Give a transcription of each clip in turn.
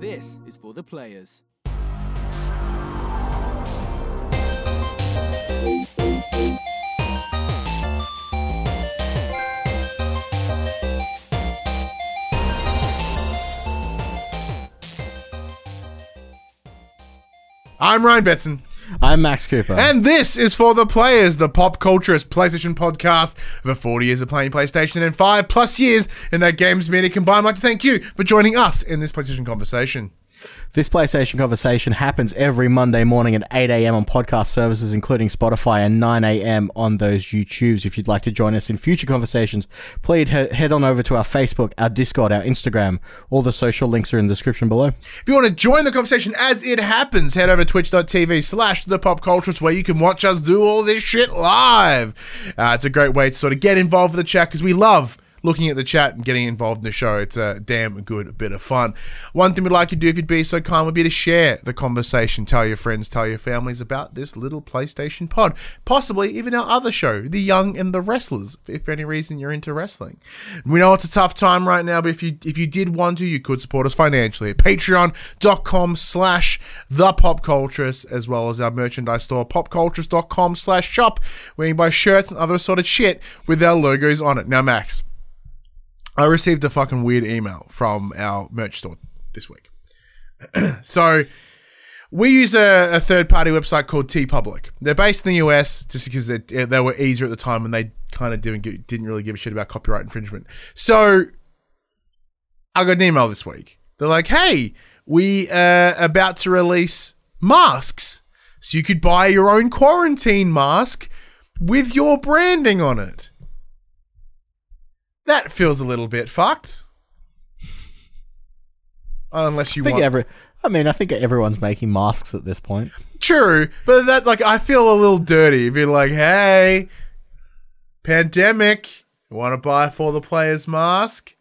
This is for the players. I'm Ryan Betson, I'm Max Cooper. and this is for the players, the pop culturist PlayStation podcast. Over 40 years of playing PlayStation and five plus years in that games media combined. I'd like to thank you for joining us in this PlayStation conversation. This PlayStation conversation happens every Monday morning at 8 a.m. on podcast services, including Spotify, and 9 a.m. on those YouTubes. If you'd like to join us in future conversations, please he- head on over to our Facebook, our Discord, our Instagram. All the social links are in the description below. If you want to join the conversation as it happens, head over to twitch.tv slash the pop culturist where you can watch us do all this shit live. Uh, it's a great way to sort of get involved with the chat because we love looking at the chat and getting involved in the show. It's a damn good bit of fun. One thing we'd like you to do, if you'd be so kind, would be to share the conversation. Tell your friends, tell your families about this little PlayStation pod. Possibly even our other show, The Young and the Wrestlers, if for any reason you're into wrestling. We know it's a tough time right now, but if you if you did want to, you could support us financially at patreon.com slash the pop as well as our merchandise store, popculturist.com slash shop, where you can buy shirts and other sort of shit with our logos on it. Now, Max. I received a fucking weird email from our merch store this week. so we use a, a third party website called TeePublic. They're based in the US just because they, they were easier at the time and they kind of didn't didn't really give a shit about copyright infringement. So I got an email this week. They're like, "Hey, we are about to release masks, so you could buy your own quarantine mask with your branding on it." That feels a little bit fucked. Unless you I think want every. I mean, I think everyone's making masks at this point. True, but that like I feel a little dirty. Be like, hey, pandemic, you want to buy for the players mask?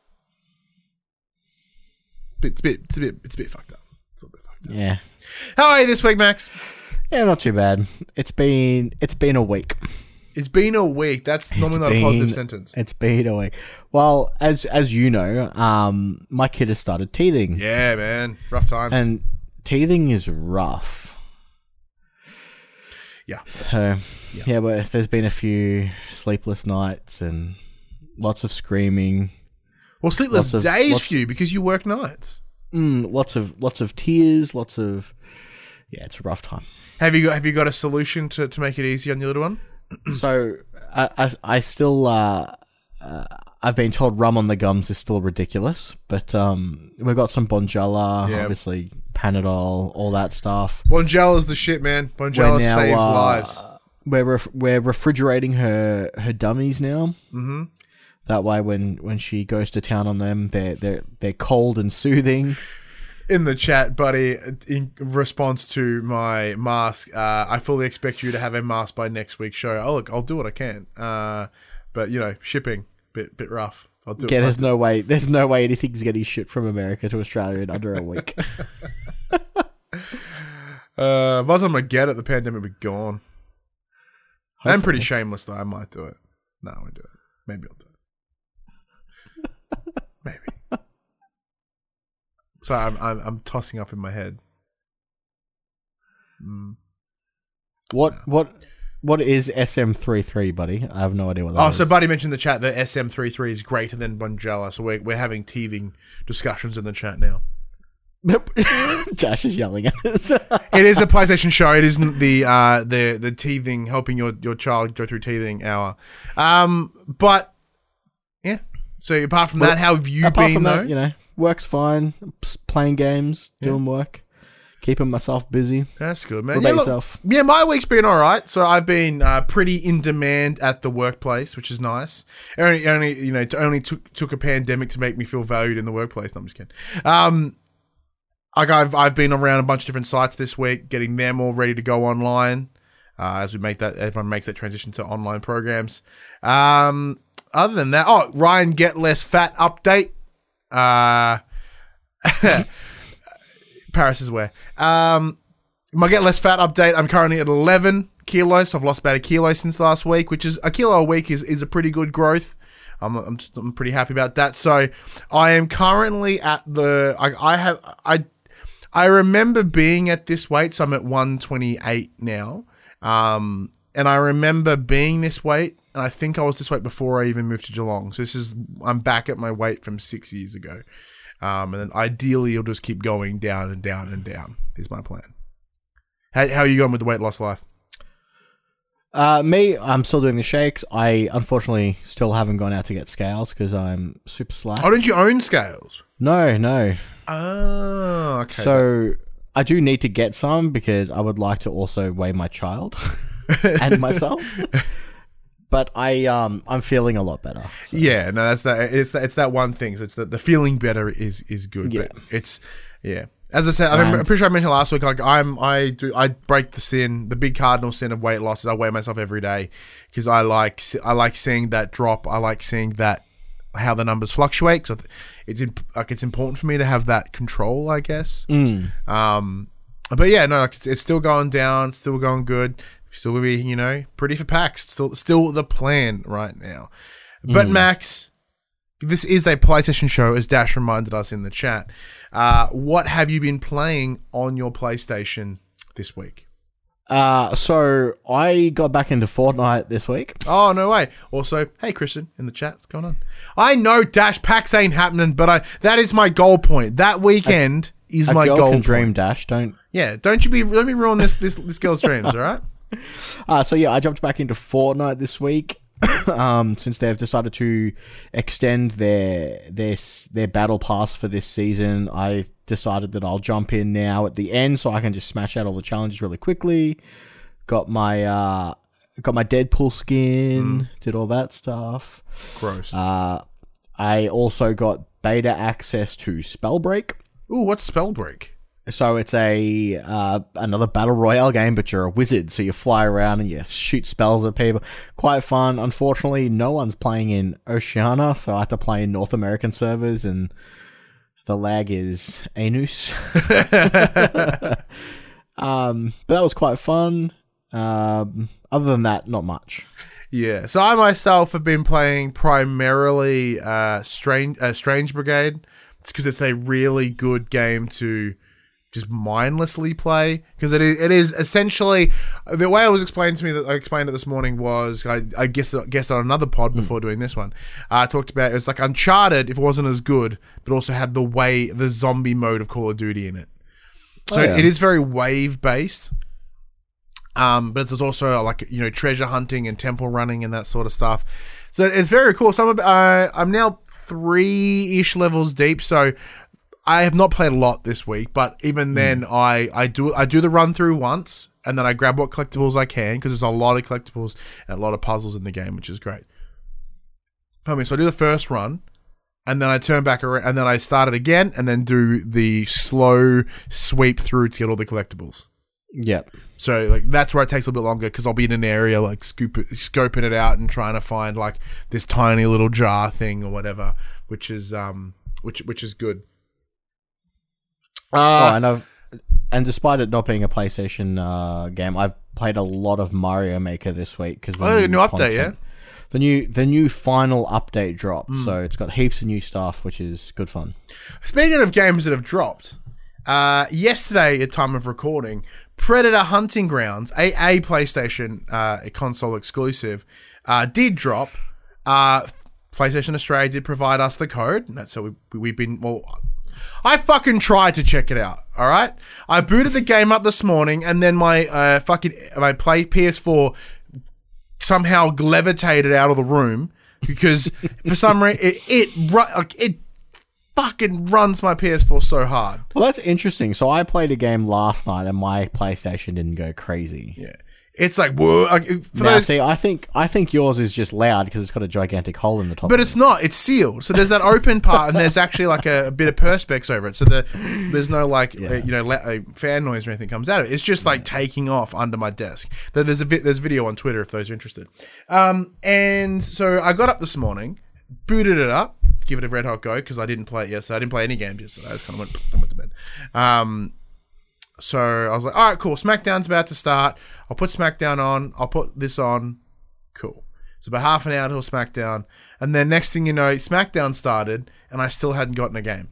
It's a bit, it's a bit, it's a bit fucked up. It's a bit fucked up. Yeah, How are you this week, Max? yeah, not too bad. It's been it's been a week. It's been a week. That's normally not a positive sentence. It's been a week. Well, as as you know, um, my kid has started teething. Yeah, man, rough times. And teething is rough. yeah, So, yeah. but there's been a few sleepless nights and lots of screaming, well, sleepless of- days lots- for you because you work nights. mm, lots of lots of tears, lots of yeah, it's a rough time. Have you got Have you got a solution to, to make it easy on your little one? so, I I, I still uh, uh, I've been told rum on the gums is still ridiculous, but um, we've got some Bonjela, Yeah. obviously Panadol, all that stuff. Bonjela's the shit, man. Bonjela now, saves uh, lives. We're ref- we're refrigerating her her dummies now. Mm-hmm. That way, when when she goes to town on them, they're they're they're cold and soothing. In the chat, buddy, in response to my mask, uh, I fully expect you to have a mask by next week's show. Oh, look, I'll do what I can. Uh, but you know, shipping bit bit rough. I'll do Yeah, it. there's no way there's no way anything's getting shipped from America to Australia in under a week. Uh, by the time I get it, the pandemic will be gone. I'm pretty shameless though. I might do it. No, I won't do it. Maybe I'll do it. So I'm, I'm I'm tossing up in my head. what what what is SM33, buddy? I have no idea what that Oh, is. so Buddy mentioned in the chat that SM33 is greater than Bonjela, so we're, we're having teething discussions in the chat now. Josh is yelling at us. It is a PlayStation show. It isn't the uh, the the teething helping your, your child go through teething hour. Um, but yeah. So apart from that, how have you been from though? that, you know, work's fine. Playing games, doing work, keeping myself busy. That's good, What man. about Yeah, look, yourself? yeah, my week's been all right. So I've been uh, pretty in demand at the workplace, which is nice. Only, only you know, it only took took a pandemic to make me feel valued in the workplace. No, I'm just kidding. Um, like I've I've been around a bunch of different sites this week, getting them all ready to go online. Uh, as we make that, everyone makes that transition to online programs. Um, other than that, oh, Ryan, get less fat update. Uh, Paris is where. Um, my get less fat update. I'm currently at 11 kilos. I've lost about a kilo since last week, which is a kilo a week is, is a pretty good growth. I'm, I'm, just- I'm pretty happy about that. So I am currently at the, I, I have, I, I remember being at this weight, so I'm at 128 now. Um, and I remember being this weight, and I think I was this weight before I even moved to Geelong. So this is I'm back at my weight from six years ago. Um, and then ideally, you'll just keep going down and down and down. Is my plan. How, how are you going with the weight loss life? Uh, me, I'm still doing the shakes. I unfortunately still haven't gone out to get scales because I'm super slack. Oh, don't you own scales? No, no. Oh, okay. So I do need to get some because I would like to also weigh my child and myself. But I um I'm feeling a lot better. so- Yeah, no, that's that. It's that. It's that one thing. So it's that the feeling better is is good. Yeah. But it's yeah. As I said, I think, I'm pretty sure I mentioned last week. Like I'm, I do, I break the sin, the big cardinal sin of weight loss is I weigh myself every day because I like, I like seeing that drop. I like seeing that how the numbers fluctuate. Because it's imp- like it's important for me to have that control. I guess. Mm. Um, but yeah, no, like it's, it's still going down, still going good. Still gonna be, you know, pretty for packs. Still, still the plan right now. But Max, this is a PlayStation show, as Dash reminded us in the chat. Uh, what have you been playing on your PlayStation this week? Uh, so I got back into Fortnite this week. Oh no way! Also, hey Christian in the chat, what's going on? I know Dash packs ain't happening, but I that is my goal point. That weekend is A my goal dream dash. Don't. Yeah, don't you be let me ruin this this this girl's dreams, all right? Uh, so yeah, I jumped back into Fortnite this week. um, since they've decided to extend their their their battle pass for this season, I decided that I'll jump in now at the end so I can just smash out all the challenges really quickly. Got my uh, got my Deadpool skin, did all that stuff. Gross. Uh, I also got beta access to Spellbreak. Ooh, what's Spellbreak? So it's a uh, another battle royale game, but you're a wizard, so you fly around and you shoot spells at people. Quite fun. Unfortunately, no one's playing in Oceania, so I have to play in North American servers, and the lag is anus. um, but that was quite fun. Um, other than that, not much. Yeah, so I myself have been playing primarily uh, Strange uh, Strange Brigade. It's because it's a really good game to just mindlessly play because it is, it is essentially the way it was explained to me that I explained it this morning was I, I guess guess on another pod before doing this one uh, I talked about it was like Uncharted if it wasn't as good but also had the way the zombie mode of Call of Duty in it so Oh, yeah. it is very wave based um, but it's also like you know treasure hunting and temple running and that sort of stuff. So it's very cool. So I'm uh, I'm now three ish levels deep. So I have not played a lot this week, but even then I I do I do the run through once and then I grab what collectibles I can because there's a lot of collectibles and a lot of puzzles in the game, which is great. I mean, so I do the first run. And then I turn back around, and then I start it again, and then do the slow sweep through to get all the collectibles. Yep. So like that's where it takes a little bit longer because I'll be in an area like scoop it, scoping it out and trying to find like this tiny little jar thing or whatever, which is um which which is good. Oh, Uh, and I've and despite it not being a PlayStation uh, game, I've played a lot of Mario Maker this week because Oh, the new update, yeah? The new the new final update dropped, Hmm. so it's got heaps of new stuff, which is good fun. Speaking of games that have dropped, uh, yesterday at time of recording, Predator Hunting Grounds, a, a PlayStation uh, a console exclusive, uh, did drop. Uh, PlayStation Australia did provide us the code, so we, we've been. Well, I fucking tried to check it out. All right, I booted the game up this morning, and then my uh, fucking my play PS4 somehow levitated out of the room because for some reason it it, like, it fucking runs my PS4 so hard. Well, that's interesting. So I played a game last night, and my PlayStation didn't go crazy. Yeah, it's like whoa. Like, for Now, those, see, I think I think yours is just loud because it's got a gigantic hole in the top. but it's not. It's sealed. So there's that open part, and there's actually like a, a bit of perspex over it. So the, there's no like uh, you know la- uh, fan noise or anything comes out of it. It's just like taking off under my desk. There- There's a vi- there's video on Twitter if those are interested. Um, and so I got up this morning, booted it up, to give it a red hot go because I didn't play it yesterday. I didn't play any games yesterday. I just kind of went, I went to bed. Um, so I was like, all right, cool. SmackDown's about to start. I'll put SmackDown on. I'll put this on. Cool. So about half an hour till SmackDown, and then next thing you know, SmackDown started, and I still hadn't gotten a game.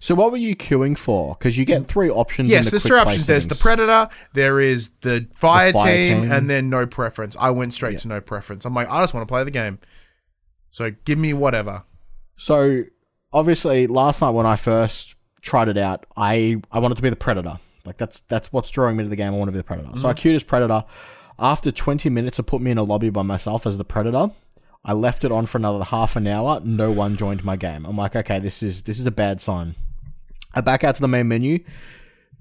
So what were you queuing for? Because you get three options. Yes, the there's three options. There's the. Predator, there is the Fire, The Fire team, Team. and then no preference. I went straight to no preference. I'm like, I just want to play the game. So give me whatever. So obviously, last night when I first tried it out, I I wanted to be the predator. Like that's that's what's drawing me to the game. I want to be the predator. So I queued as predator. After 20 minutes, it put me in a lobby by myself as the predator. I left it on for another half an hour. No one joined my game. I'm like, okay, this is this is a bad sign. I back out to the main menu,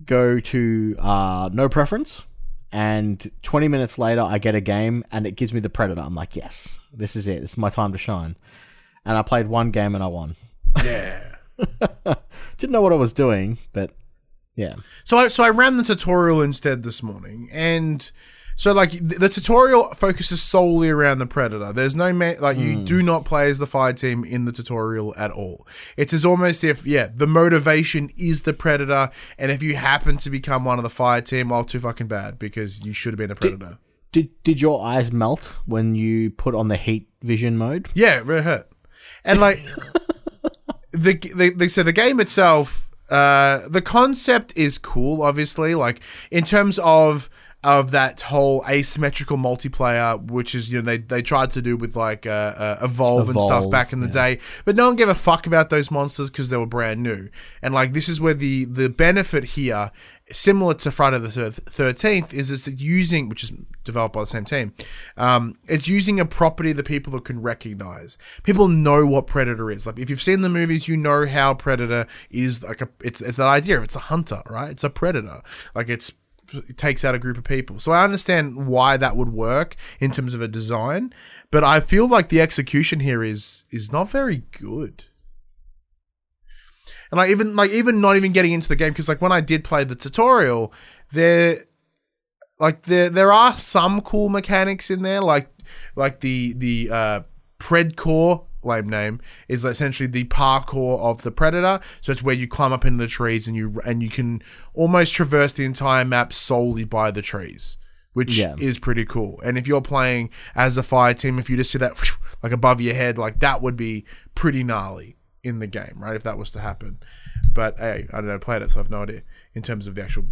go to uh, no preference, and 20 minutes later, I get a game and it gives me the predator. I'm like, yes, this is it. This is my time to shine. And I played one game and I won. Yeah. Didn't know what I was doing, but yeah. So I so I ran the tutorial instead this morning, and so like th- the tutorial focuses solely around the predator. There's no ma- like you do not play as the fire team in the tutorial at all. It's as almost if yeah the motivation is the predator, and if you happen to become one of the fire team, well, too fucking bad because you should have been a predator. Did did your eyes melt when you put on the heat vision mode? Yeah, it really hurt. And like the, the, the so the game itself, uh, the concept is cool. Obviously, like in terms of of that whole asymmetrical multiplayer, which is you know they they tried to do with like uh, uh, evolve, and stuff back in the day, but no one gave a fuck about those monsters because they were brand new. And like this is where the the benefit here. Similar to Friday the Thirteenth, is it's using, which is developed by the same team. Um, it's using a property that people can recognize. People know what Predator is. Like if you've seen the movies, you know how Predator is. Like a, it's it's that idea. It's a hunter, right? It's a predator. Like it's it takes out a group of people. So I understand why that would work in terms of a design, but I feel like the execution here is is not very good. And like even like even not even getting into the game because like when I did play the tutorial, there like there there are some cool mechanics in there like like the the uh Predkour lame name is essentially the parkour of the predator. So it's where you climb up into the trees and you and you can almost traverse the entire map solely by the trees which Yeah. is pretty cool. And if you're playing as a fire team if you just see that like above your head like that would be pretty gnarly in the game right? If that was to happen. But hey i don't know played it so i've no idea in terms of the actual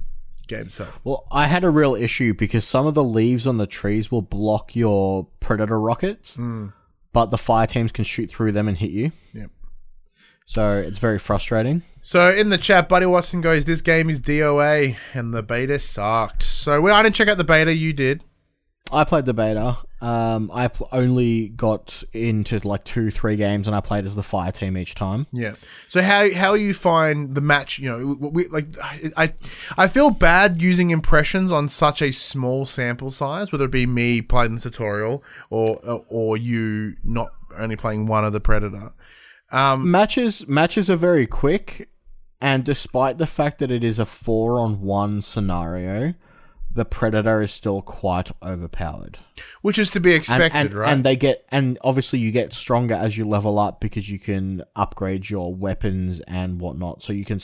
game itself. Well, I had a real issue because some of the leaves on the trees will block your predator rockets, hmm. But the fire teams can shoot through them and hit you. Yep. So it's very frustrating. So in the chat, Buddy Watson goes, "This game is DOA, and the beta sucked." So well, I didn't check out the beta. You did. I played the beta. Um, I pl- only got into like two, three games, and I played as the fire team each time. Yeah. So how how you find the match? You know, we like I I feel bad using impressions on such a small sample size, whether it be me playing the tutorial or or you not only playing one of the Predator. Um, Matches matches are very quick, and despite the fact that it is a four on one scenario, the predator is still quite overpowered. which is to be expected, and, right? and they get and obviously you get stronger as you level up because you can upgrade your weapons and whatnot. So you can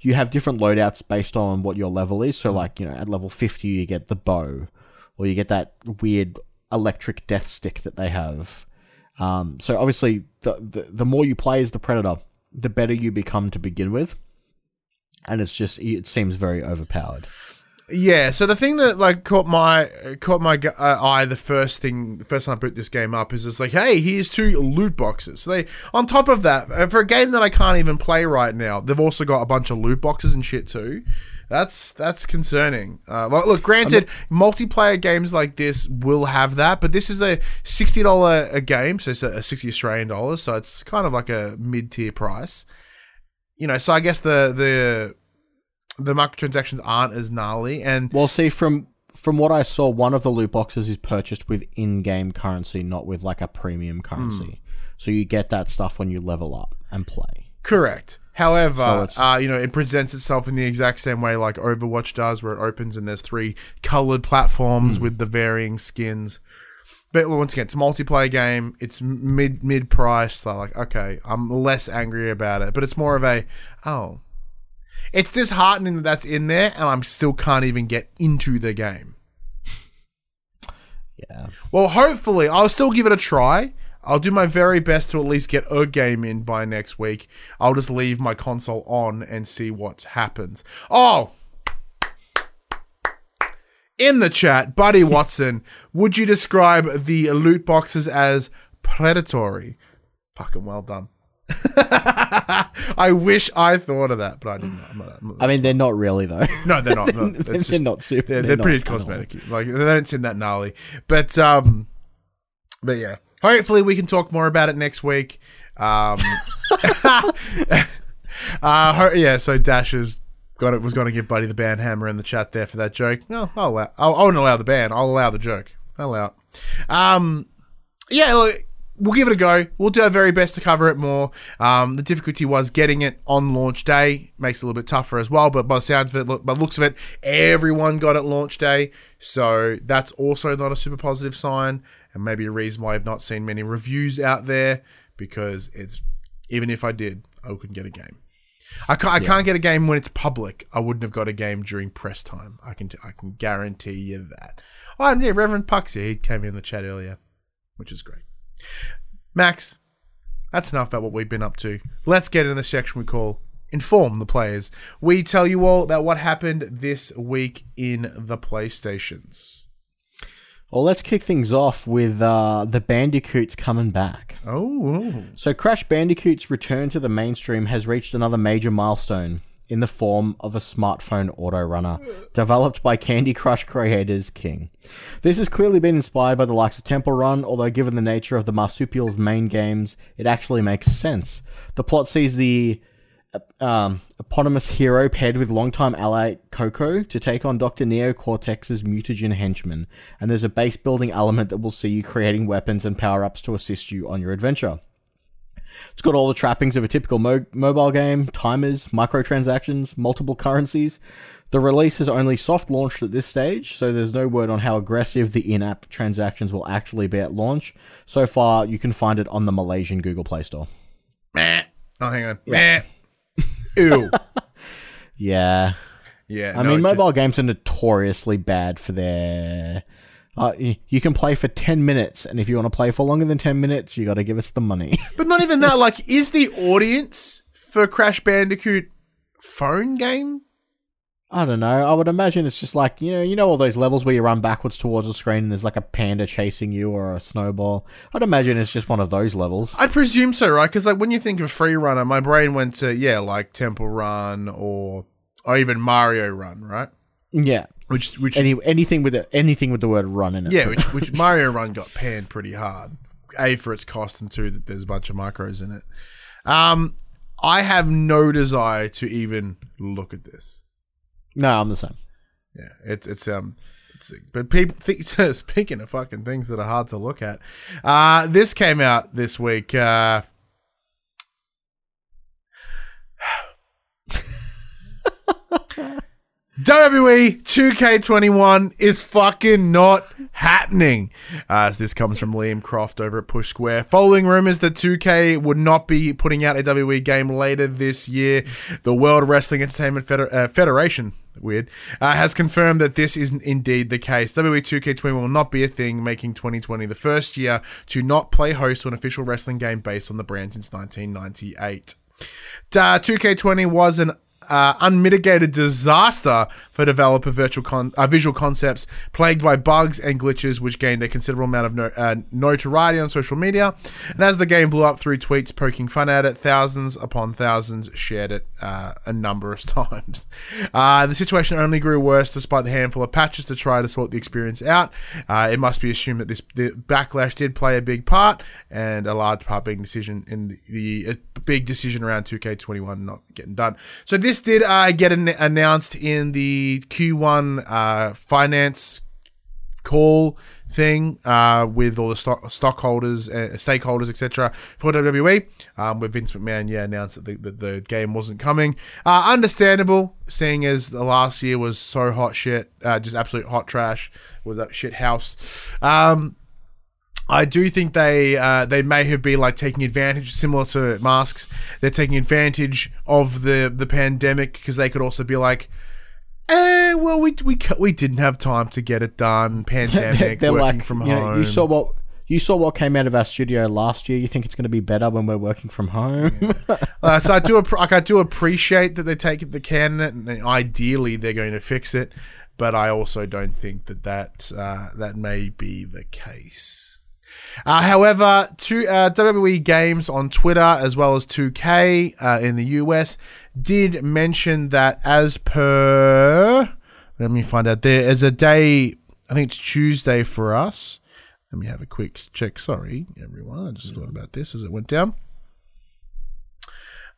you have different loadouts based on what your level is. So like you know at level fifty you get the bow, or you get that weird electric death stick that they have. Um, so obviously the, the the more you play as the predator, the better you become to begin with. And it's just it seems very overpowered. Yeah, so the thing that like caught my caught my uh, eye the first thing the first time I put this game up is it's like, hey, here's two loot boxes. So they on top of that, uh, for a game that I can't even play right now, they've also got a bunch of loot boxes and shit too. That's that's concerning. Uh, look, look, granted, multiplayer games like this will have that, but this is a sixty dollar a game, so it's a, a sixty Australian dollars, so it's kind of like a mid tier price. You know, so I guess the the the microtransactions aren't as gnarly, and Well, see from from what I saw, one of the loot boxes is purchased with in-game currency, not with like a premium currency. So you get that stuff when you level up and play. Correct. However, it's- uh, you know, it presents itself in the exact same way like Overwatch does, where it opens and there's three colored platforms with the varying skins. But once again, it's a multiplayer game. It's mid mid price, so like okay, I'm less angry about it. But it's more of a oh, it's disheartening that that's in there, and I'm still can't even get into the game. Yeah. Well, hopefully, I'll still give it a try. I'll do my very best to at least get a game in by next week. I'll just leave my console on and see what happens. Oh, in the chat, Buddy Watson, would you describe the loot boxes as predatory? Fucking well done. I wish I thought of that, but I didn't. I'm not, I'm not- I mean, they're not really though. no, they're not. No, they're, it's just- not super. they're, they're, not pretty cosmetic. Like they don't seem that gnarly. But um, but yeah. Hopefully we can talk more about it next week. Um, uh, yeah. So Dash has got it. Was going to give Buddy the band hammer in the chat there for that joke. No, I'll allow. I'll, I won't allow the ban. I'll allow the joke. I'll allow. It. Um, yeah. Look, we'll give it a go. We'll do our very best to cover it more. Um, the difficulty was getting it on launch day makes it a little bit tougher as well. But by the sounds of it, look, by the looks of it, everyone got it launch day, so that's also not a super positive sign, and maybe a reason why I've not seen many reviews out there because it's even if I did, I couldn't get a game. I can't, I can't get a game when it's public. I wouldn't have got a game during press time. I can I can guarantee you that. Oh, yeah, Reverend Puxy, he came in the chat earlier, which is great. Max, that's enough about what we've been up to. Let's get into the section we call Inform the Players. We tell you all about what happened this week in the PlayStations. Well, let's kick things off with uh, the Bandicoots coming back. Oh, So, Crash Bandicoot's return to the mainstream has reached another major milestone in the form of a smartphone autorunner developed by Candy Crush creators King. This has clearly been inspired by the likes of Temple Run, although given the nature of the marsupials' main games, it actually makes sense. The plot sees the um, eponymous hero paired with longtime ally Coco to take on Dr. Neo Cortex's mutagen henchman, and there's a base building element that will see you creating weapons and power ups to assist you on your adventure. It's got all the trappings of a typical mo- mobile game timers, microtransactions, multiple currencies. The release is only soft launched at this stage, so there's no word on how aggressive the in app transactions will actually be at launch. So far, you can find it on the Malaysian Google Play Store. meh. Oh, hang on. Meh. Ew. Yeah. Yeah. I no, mean, it just- mobile games are notoriously bad for their. Uh, you can play for 10 minutes, and if you want to play for longer than 10 minutes, you got to give us the money. But not even that. Like, is the audience for Crash Bandicoot phone game? I don't know. I would imagine it's just like, you know, you know all those levels where you run backwards towards the screen and there's like a panda chasing you or a snowball. I'd imagine it's just one of those levels. I presume so, right? Because like when you think of free runner, my brain went to yeah, like Temple Run or or even Mario Run, right? Yeah. Which which Any anything with the, anything with the word run in it. yeah, which, which Mario Run got panned pretty hard. A for its cost and two that there's a bunch of micros in it. Um, I have no desire to even look at this. No, I'm the same. Yeah, it's it's um, it's, but people think, speaking of fucking things that are hard to look at, uh, this came out this week. Uh, WWE 2K21 is fucking not happening. Uh, this comes from Liam Croft over at Push Square. Following rumors that 2K would not be putting out a WWE game later this year, the World Wrestling Entertainment Feder- uh, Federation, weird, uh, has confirmed that this isn't indeed the case. WWE 2K21 will not be a thing, making 2020 the first year to not play host to an official wrestling game based on the brand since 1998. Uh, 2K20 was an uh, unmitigated disaster for developer virtual con- uh, visual concepts, plagued by bugs and glitches, which gained a considerable amount of no- uh, notoriety on social media. And as the game blew up through tweets poking fun at it, thousands upon thousands shared it uh, a number of times. Uh, the situation only grew worse despite the handful of patches to try to sort the experience out. Uh, it must be assumed that this the backlash did play a big part, and a large part being decision in the, the big decision around 2K21 not getting done. So this did uh, get an- announced in the Q1 uh, finance call thing uh, with all the stock, stockholders, uh, stakeholders, etc. for WWE. Um, where Vince McMahon, yeah, announced that the, that the game wasn't coming. Uh, understandable, seeing as the last year was so hot shit, uh, just absolute hot trash. Was that shit house? Um, I do think they uh, they may have been like taking advantage, similar to masks. They're taking advantage of the the pandemic because they could also be like, eh, well, we we we didn't have time to get it done. Pandemic, They're working like, from you, know, home. you saw what You saw what came out of our studio last year. You think it's going to be better when we're working from home? Uh, so I do like I do appreciate that they take the candidate and ideally they're going to fix it, but I also don't think that that uh, that may be the case. Uh, however, two uh, WWE Games on Twitter as well as 2K uh, in the US did mention that as per let me find out there is a day I think it's Tuesday for us. Let me have a quick check. Sorry, everyone. I just thought about this as it went down.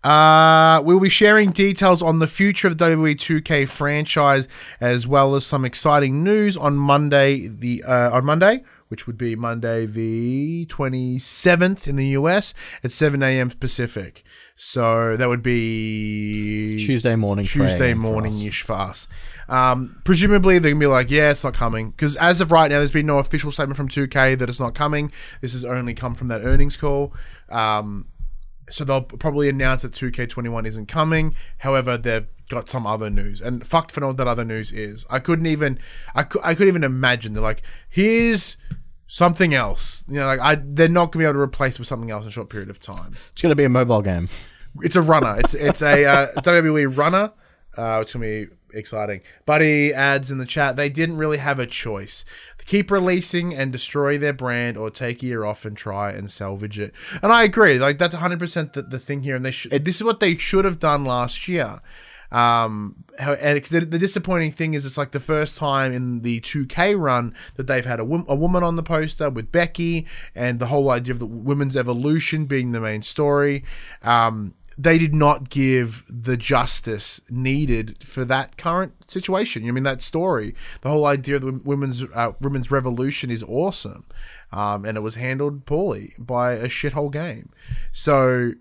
Uh, we'll be sharing details on the future of the WWE 2K franchise, as well as some exciting news on Monday. The uh, on Monday, which would be Monday the 27th in the US at 7 a.m. Pacific. So that would be Tuesday morning. Tuesday morning ish for us. Um, presumably they're gonna be like, yeah, it's not coming because as of right now, there's been no official statement from 2K that it's not coming. This has only come from that earnings call. Um, so they'll probably announce that 2K21 isn't coming. However, they've got some other news, and fucked for know what that other news is. I couldn't even, I could, I couldn't even imagine. They're like, here's something else. You know, like I, they're not gonna be able to replace it with something else in a short period of time. It's going to be a mobile game. It's a runner. It's it's a uh, WWE runner, uh, which will be exciting. Buddy adds in the chat they didn't really have a choice. Keep releasing and destroy their brand, or take a year off and try and salvage it. And I agree. Like that's 100 percent the, the thing here. And they sh- this is what they should have done last year. Um, how, and the, the disappointing thing is it's like the first time in the 2K run that they've had a, wom- a woman on the poster with Becky, and the whole idea of the women's evolution being the main story. Um, they did not give the justice needed for that current situation. I mean, that story, the whole idea of the women's uh, women's revolution is awesome, um, and it was handled poorly by a shithole game. So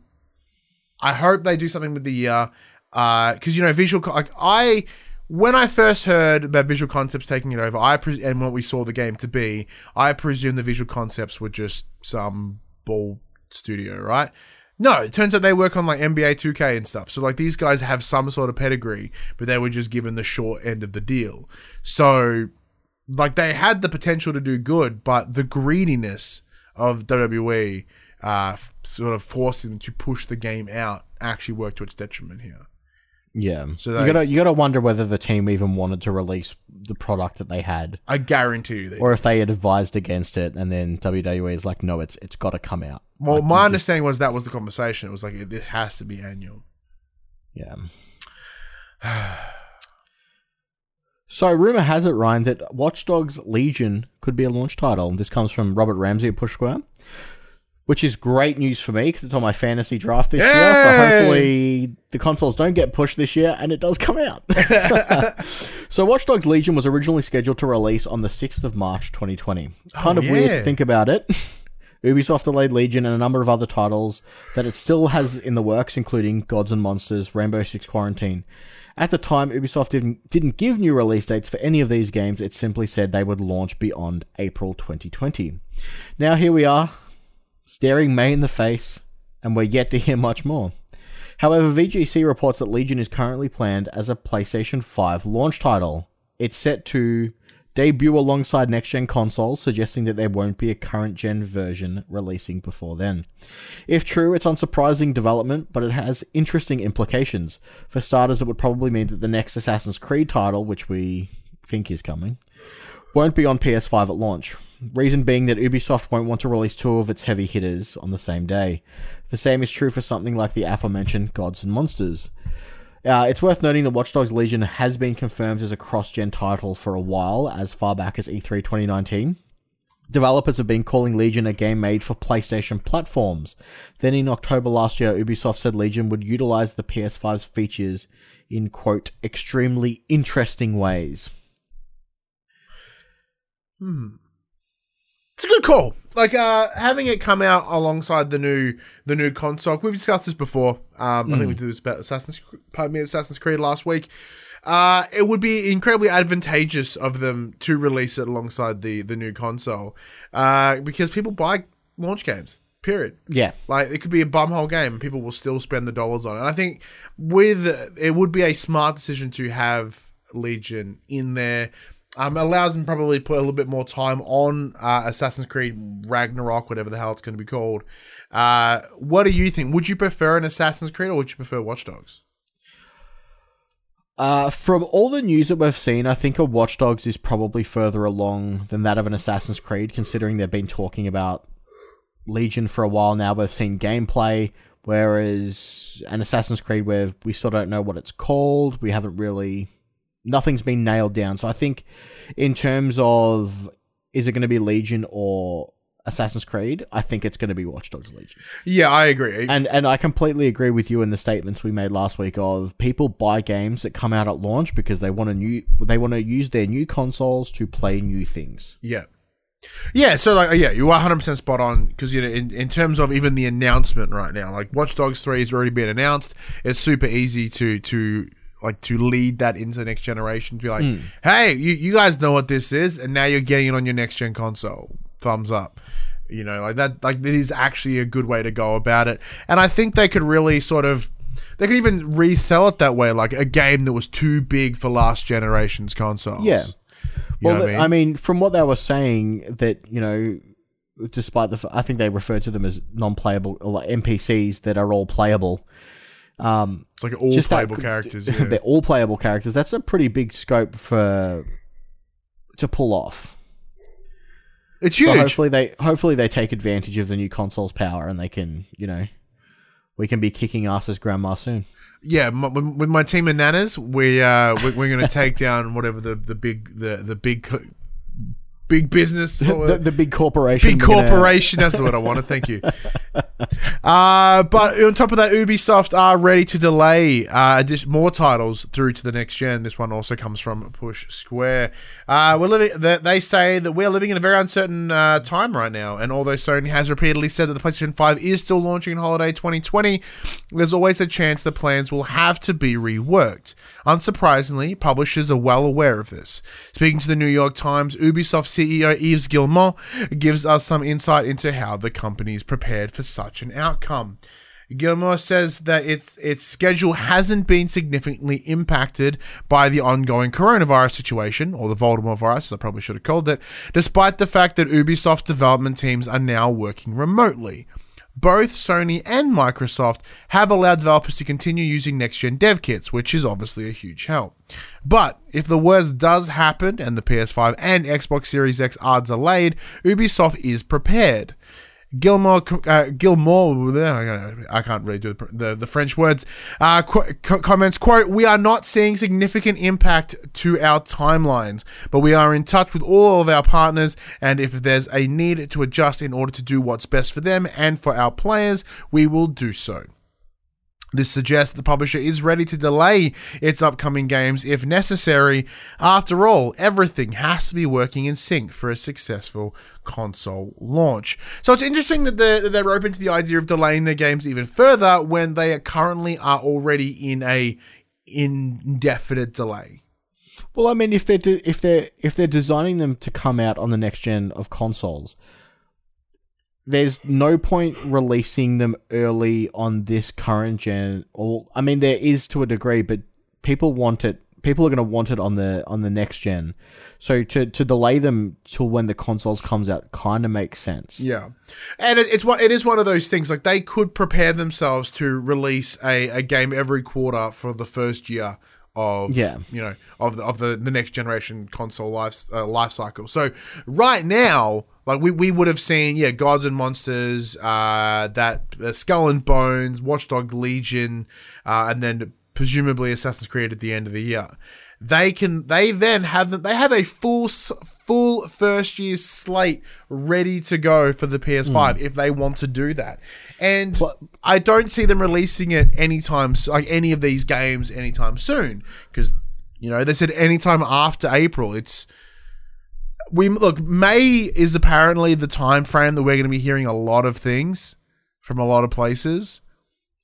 I hope they do something with the uh because you know visual like I when I first heard about Visual Concepts taking it over, I pre- and what we saw the game to be, I presumed the Visual Concepts were just some ball studio, right? No, it turns out they work on like NBA 2K and stuff. So like these guys have some sort of pedigree, but they were just given the short end of the deal. So like they had the potential to do good, but the greediness of WWE uh, sort of forced them to push the game out actually worked to its detriment here. Yeah. So they- you gotta you gotta wonder whether the team even wanted to release the product that they had, I guarantee you that. or if they had advised against it, and then WWE is like, no, it's it's got to come out. well, my understanding was that was the conversation. It was like it, it has to be annual. Yeah. so, rumor has it, Ryan, that Watch Dogs Legion could be a launch title. This comes from Robert Ramsey at Push Square, which is great news for me because it's on my fantasy draft this year. So, hopefully, the consoles don't get pushed this year and it does come out. so, Watch Dogs Legion was originally scheduled to release on the 6th of March 2020. Kind of weird to think about it. Ubisoft delayed Legion and a number of other titles that it still has in the works, including Gods and Monsters, Rainbow Six Quarantine. At the time, Ubisoft didn't didn't give new release dates for any of these games. It simply said they would launch beyond April 2020. Now here we are, staring May in the face, and we're yet to hear much more. However, VGC reports that Legion is currently planned as a PlayStation 5 launch title. It's set to debut alongside next gen consoles, suggesting that there won't be a current gen version releasing before then. If true, it's unsurprising development, but it has interesting implications. For starters, it would probably mean that the next Assassin's Creed title, which we think is coming, won't be on PS5 at launch. Reason being that Ubisoft won't want to release two of its heavy hitters on the same day. The same is true for something like the aforementioned Gods and Monsters. Uh, it's worth noting that Watch Dogs Legion has been confirmed as a cross gen title for a while, as far back as E E3 2019. Developers have been calling Legion a game made for PlayStation platforms. Then in October last year, Ubisoft said Legion would utilize the PS5's features in, quote, extremely interesting ways. It's a good call. Like uh, having it come out alongside the new the new console. We've discussed this before. Um, I think we did this about Assassin's pardon me, Assassin's Creed last week. Uh, it would be incredibly advantageous of them to release it alongside the the new console, uh, because people buy launch games. Period. Yeah. Like it could be a bumhole game, and people will still spend the dollars on it. And I think with it would be a smart decision to have Legion in there. Um, allows them probably put a little bit more time on uh, Assassin's Creed Ragnarok, whatever the hell it's going to be called. Uh, what do you think? Would you prefer an Assassin's Creed or would you prefer Watch Dogs? Uh, from all the news that we've seen, I think a Watch Dogs is probably further along than that of an Assassin's Creed, considering they've been talking about Legion for a while now. We've seen gameplay, whereas an Assassin's Creed, where we still don't know what it's called, we haven't really, nothing's been nailed down. So I think, in terms of is it going to be Legion or Assassin's Creed, I think it's going to be Watch Dogs Legion. Yeah, I agree. And and I completely agree with you in the statements we made last week of people buy games that come out at launch because they want to new they want to use their new consoles to play new things. Yeah. Yeah, so like yeah, you are 100% spot on because you know in, in terms of even the announcement right now, like Watch Dogs 3 has already been announced. It's super easy to to like to lead that into the next generation to be like, hmm. "Hey, you you guys know what this is and now you're getting it on your next gen console." Thumbs up. You know, like that like it is actually a good way to go about it. And I think they could really sort of they could even resell it that way like a game that was too big for last generation's consoles. Yeah. You well, know th- what I mean? from what they were saying, that you know, despite the, f- I think they refer to them as non-playable or like NPCs that are all playable. Um, It's like all just that- playable characters. Yeah. they're all playable characters. That's a pretty big scope for to pull off. It's So huge. hopefully they hopefully they take advantage of the new console's power and they can you know we can be kicking ass as grandma soon. yeah, m- with my team of nanas, we uh, we- we're going to take down whatever the the big the the big big business the, the big corporation. big corporation. That's what I want to. Thank you. Uh, but on top of that, Ubisoft are ready to delay uh, more titles through to the next gen. This one also comes from Push Square. Uh, we're living. They, they say that we're living in a very uncertain uh, time right now, and although Sony has repeatedly said that the PlayStation Five is still launching in holiday 2020, there's always a chance the plans will have to be reworked. Unsurprisingly, publishers are well aware of this. Speaking to the New York Times, Ubisoft CEO Yves Guillemot gives us some insight into how the company is prepared for such an outcome. Guillemot says that its its schedule hasn't been significantly impacted by the ongoing coronavirus situation, or the Voldemort virus, I probably should have called it, despite the fact that Ubisoft development teams are now working remotely. Both Sony and Microsoft have allowed developers to continue using next gen dev kits, which is obviously a huge help. But if the worst does happen and the PS5 and Xbox Series X odds are delayed, Ubisoft is prepared. Gilmore, uh, Gilmore, I can't really do the, the, the French words, uh, qu- comments, quote, we are not seeing significant impact to our timelines, but we are in touch with all of our partners, and if there's a need to adjust in order to do what's best for them and for our players, we will do so. This suggests the publisher is ready to delay its upcoming games if necessary. After all, everything has to be working in sync for a successful console launch. So it's interesting that they're, that they're open to the idea of delaying their games even further when they are currently are already in a indefinite delay. Well, I mean, if they're de- if they're if they're designing them to come out on the next gen of consoles, there's no point releasing them early on this current gen. Or I mean, there is to a degree, but people want it. People are going to want it on the on the next gen. So to to delay them till when the consoles comes out kind of makes sense. Yeah, and it, it's what it is one of those things. Like they could prepare themselves to release a, a game every quarter for the first year of Yeah. you know of the, of the, the next generation console life uh, life cycle. So right now, like we, we would have seen yeah, Gods and Monsters, uh, that uh, Skull and Bones, Watchdog Legion, uh, and then presumably Assassin's Creed at the end of the year. They can they then have them they have a full full first year slate ready to go for the PS5 if they want to do that. And Pl- I don't see them releasing it anytime like any of these games anytime soon because you know they said anytime after April. It's we look May is apparently the time frame that we're going to be hearing a lot of things from a lot of places.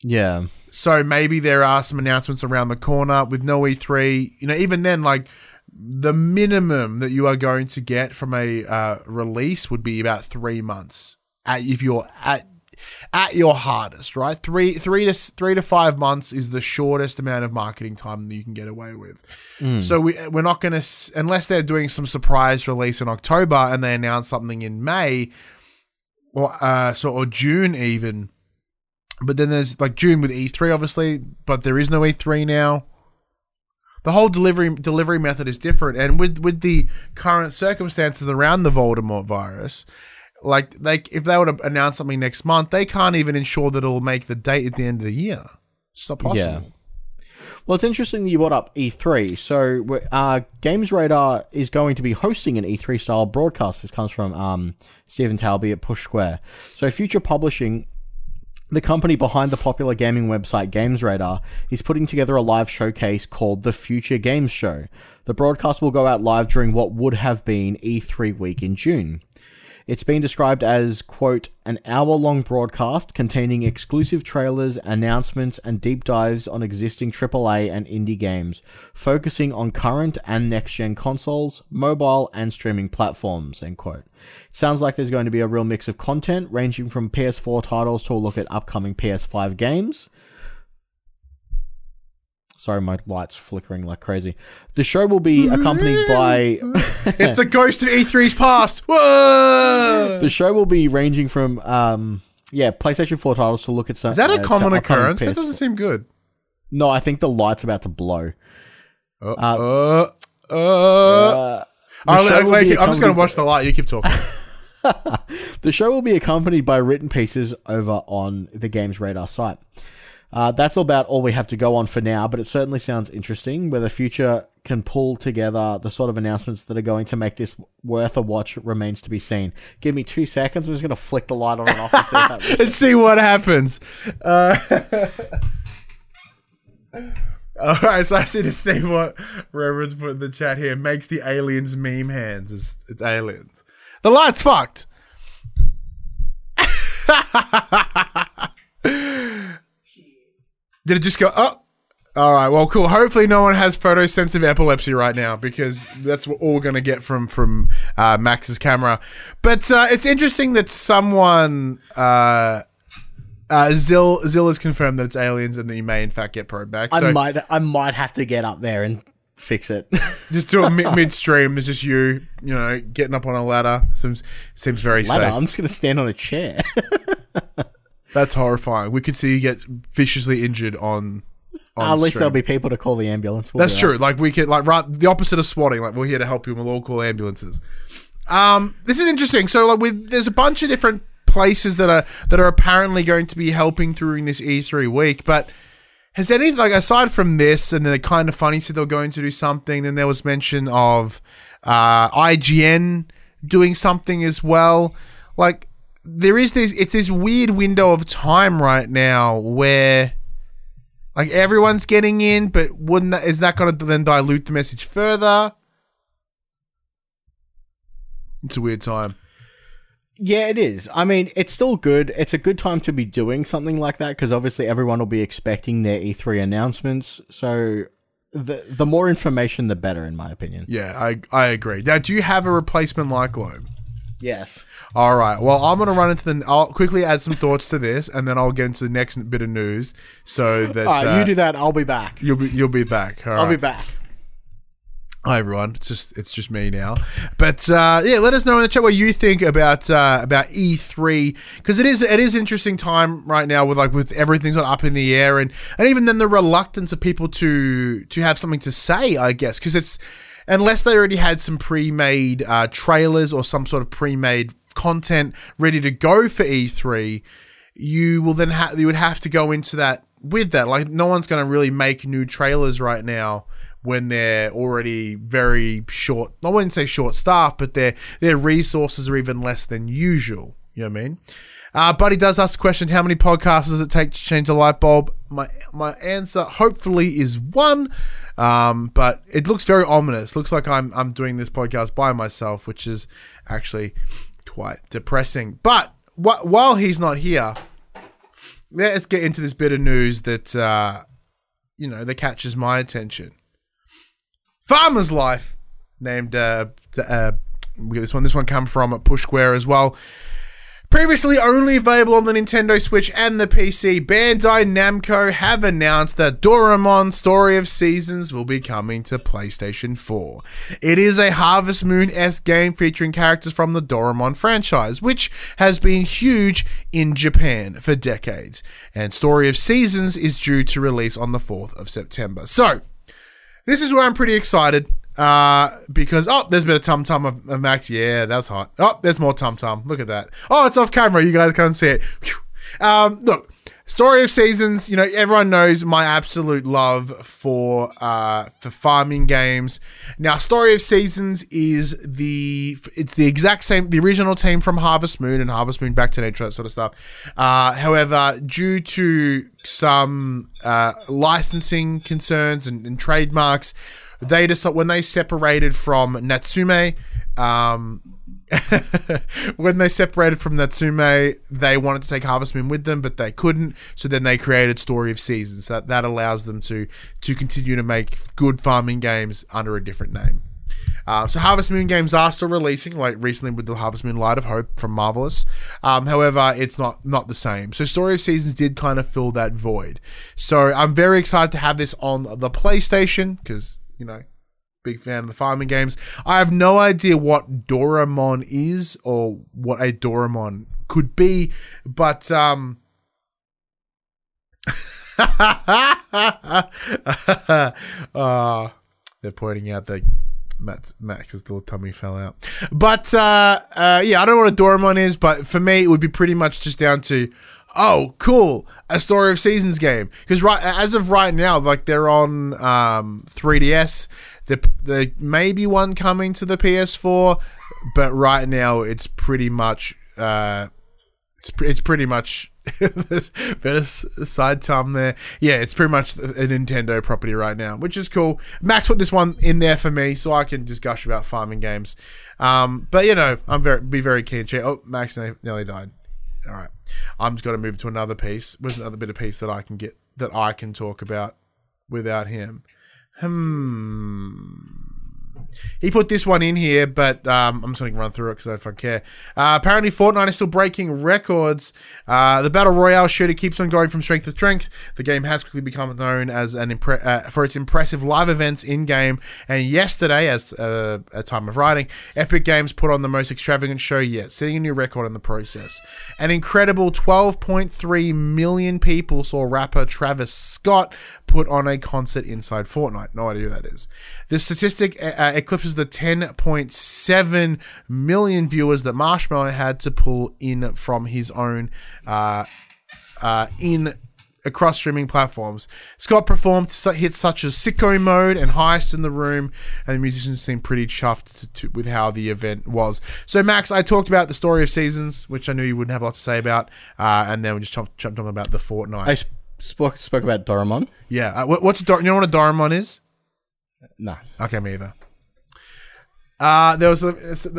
Yeah. So maybe there are some announcements around the corner with no E3. You know, even then, like the minimum that you are going to get from a uh, release would be about three months. At, if you're at at your hardest, right? Three, three to three to five months is the shortest amount of marketing time that you can get away with. So we we're not going to unless they're doing some surprise release in October and they announce something in May or uh, so or June even. But then there's like June with E3, obviously, but there is no E3 now. The whole delivery delivery method is different, and with with the current circumstances around the Voldemort virus, like like if they were to announce something next month, they can't even ensure that it'll make the date at the end of the year. It's not possible. Yeah. Well, it's interesting that you brought up E3. So, uh, Games Radar is going to be hosting an E3 style broadcast. This comes from um, Stephen Tailby at Push Square. So, Future Publishing, the company behind the popular gaming website Games Radar, is putting together a live showcase called the Future Games Show. The broadcast will go out live during what would have been E3 week in June. It's been described as, quote, an hour long broadcast containing exclusive trailers, announcements, and deep dives on existing AAA and indie games, focusing on current and next gen consoles, mobile, and streaming platforms, end quote. Sounds like there's going to be a real mix of content, ranging from PS4 titles to a look at upcoming PS5 games. Sorry, my light's flickering like crazy. The show will be accompanied by. It's the ghost of E3's past. Whoa! The show will be ranging from um yeah, PlayStation 4 titles to look at some Is that uh, a to common upcoming occurrence? That doesn't seem good. No, I think the light's about to blow. Uh, uh, uh, I'll- show will like, be I'm just going to watch the light. You keep talking. The show will be accompanied by written pieces over on the Games Radar site. Uh, that's about all we have to go on for now, but it certainly sounds interesting. Whether Future can pull together the sort of announcements that are going to make this worth a watch remains to be seen. Give me two seconds. I'm just going to flick the light on and off and see if that and see what happens. Uh, all right, so I see to see what Reverend's put in the chat here. Makes the aliens meme hands. It's, it's aliens. The light's fucked. Did it just go up? All right. Well, cool. Hopefully, no one has photosensitive epilepsy right now because that's what all we're gonna get from from uh, Max's camera. But uh, it's interesting that someone uh, uh, Zill Zill has confirmed that it's aliens and that you may in fact get probed back. So I might I might have to get up there and fix it. just do it mid- midstream. There's just you, you know, getting up on a ladder. Seems seems very Ladder, safe. I'm just going to stand on a chair. That's horrifying. We could see you get viciously injured on. on At least stream. there'll be people to call the ambulance. We'll That's true. Like we could like right the opposite of swatting. Like we're here to help you and we'll all call ambulances. Um, this is interesting. So like with there's a bunch of different places that are that are apparently going to be helping during this E3 week, but has any like aside from this and the kind of funny said they're going to do something, then there was mention of uh IGN doing something as well. Like there is this it's this weird window of time right now where like everyone's getting in, but wouldn't that is that going to then dilute the message further? It's a weird time. Yeah, it is. I mean, it's still good. It's a good time to be doing something like that because obviously everyone will be expecting their E3 announcements. So the the more information, the better, in my opinion. Yeah, I I agree. Now, do you have a replacement light globe? Yes. All right. Well, I'm going to run into the. I'll quickly add some thoughts to this, and then I'll get into the next bit of news. So that All right, uh, you do that. I'll be back. You'll be you'll be back. All I'll be back. Hi everyone. It's just it's just me now. But uh, yeah, let us know in the chat what you think about uh, about E3 because it is it is interesting time right now with like with everything's sort of up in the air and and even then the reluctance of people to to have something to say, I guess, because it's unless they already had some pre-made uh, trailers or some sort of pre-made content ready to go for E3, you will then you would have to go into that with that. Like no one's going to really make new trailers right now when they're already very short. I wouldn't say short staff, but their their resources are even less than usual. You know what I mean? Uh, Buddy does ask the question: How many podcasts does it take to change a light bulb? My my answer hopefully is one, um, but it looks very ominous. Looks like I'm I'm doing this podcast by myself, which is actually quite depressing. But wh- while he's not here, let's get into this bit of news that uh, you know that catches my attention. Farmer's Life, named uh, uh, this one. This one come from Push Square as well. Previously only available on the Nintendo Switch and the PC, Bandai Namco have announced that Doraemon Story of Seasons will be coming to PlayStation 4. It is a Harvest Moon esque game featuring characters from the Doraemon franchise, which has been huge in Japan for decades. And Story of Seasons is due to release on the 4th of September. So, this is where I'm pretty excited. Uh, because oh, there's a bit of tum tum of, of Max. Yeah, that's hot. Oh, there's more tum tum. Look at that. Oh, it's off camera. You guys can't see it. Um, look, Story of Seasons. You know, everyone knows my absolute love for uh for farming games. Now, Story of Seasons is the it's the exact same the original team from Harvest Moon and Harvest Moon Back to Nature that sort of stuff. Uh, however, due to some uh, licensing concerns and, and trademarks they decided when they separated from Natsume, um, when they separated from Natsume, they wanted to take Harvest Moon with them, but they couldn't. So then they created Story of Seasons. That that allows them to to continue to make good farming games under a different name. Uh, so Harvest Moon games are still releasing, like recently with the Harvest Moon Light of Hope from Marvelous. Um, however, it's not not the same. So Story of Seasons did kind of fill that void. So I'm very excited to have this on the PlayStation because you know, big fan of the farming games. I have no idea what Doraemon is or what a Doraemon could be, but um uh, they're pointing out that Matt's, Max's little tummy fell out. But uh, uh, yeah, I don't know what a Doraemon is, but for me, it would be pretty much just down to oh, cool, a Story of Seasons game. Because right as of right now, like they're on um, 3DS. There, there may be one coming to the PS4, but right now it's pretty much uh, it's it's pretty much better side time there. Yeah, it's pretty much a Nintendo property right now, which is cool. Max put this one in there for me, so I can just gush about farming games. Um, but you know, I'm very be very keen. To oh, Max nearly died. All right, I'm just going to move to another piece. Where's another bit of piece that I can get that I can talk about without him? Hmm. He put this one in here, but um, I'm just going to run through it because I don't fucking care. Uh, apparently, Fortnite is still breaking records. Uh, the Battle Royale shooter keeps on going from strength to strength. The game has quickly become known as an impre- uh, for its impressive live events in game. And yesterday, as uh, a time of writing, Epic Games put on the most extravagant show yet, setting a new record in the process. An incredible 12.3 million people saw rapper Travis Scott put on a concert inside Fortnite. No idea who that is. This statistic uh, eclipses the 10.7 million viewers that Marshmello had to pull in from his own uh, uh, in across streaming platforms. Scott performed hits such as Sicko Mode and Highest in the Room, and the musicians seemed pretty chuffed to, to, with how the event was. So, Max, I talked about the story of seasons, which I knew you wouldn't have a lot to say about, uh, and then we just jumped, jumped on about the Fortnite. I sp- spoke spoke about Doraemon. Yeah, uh, what, what's Dor- you know what a Doraemon is? No. Okay, me either. Uh, there was a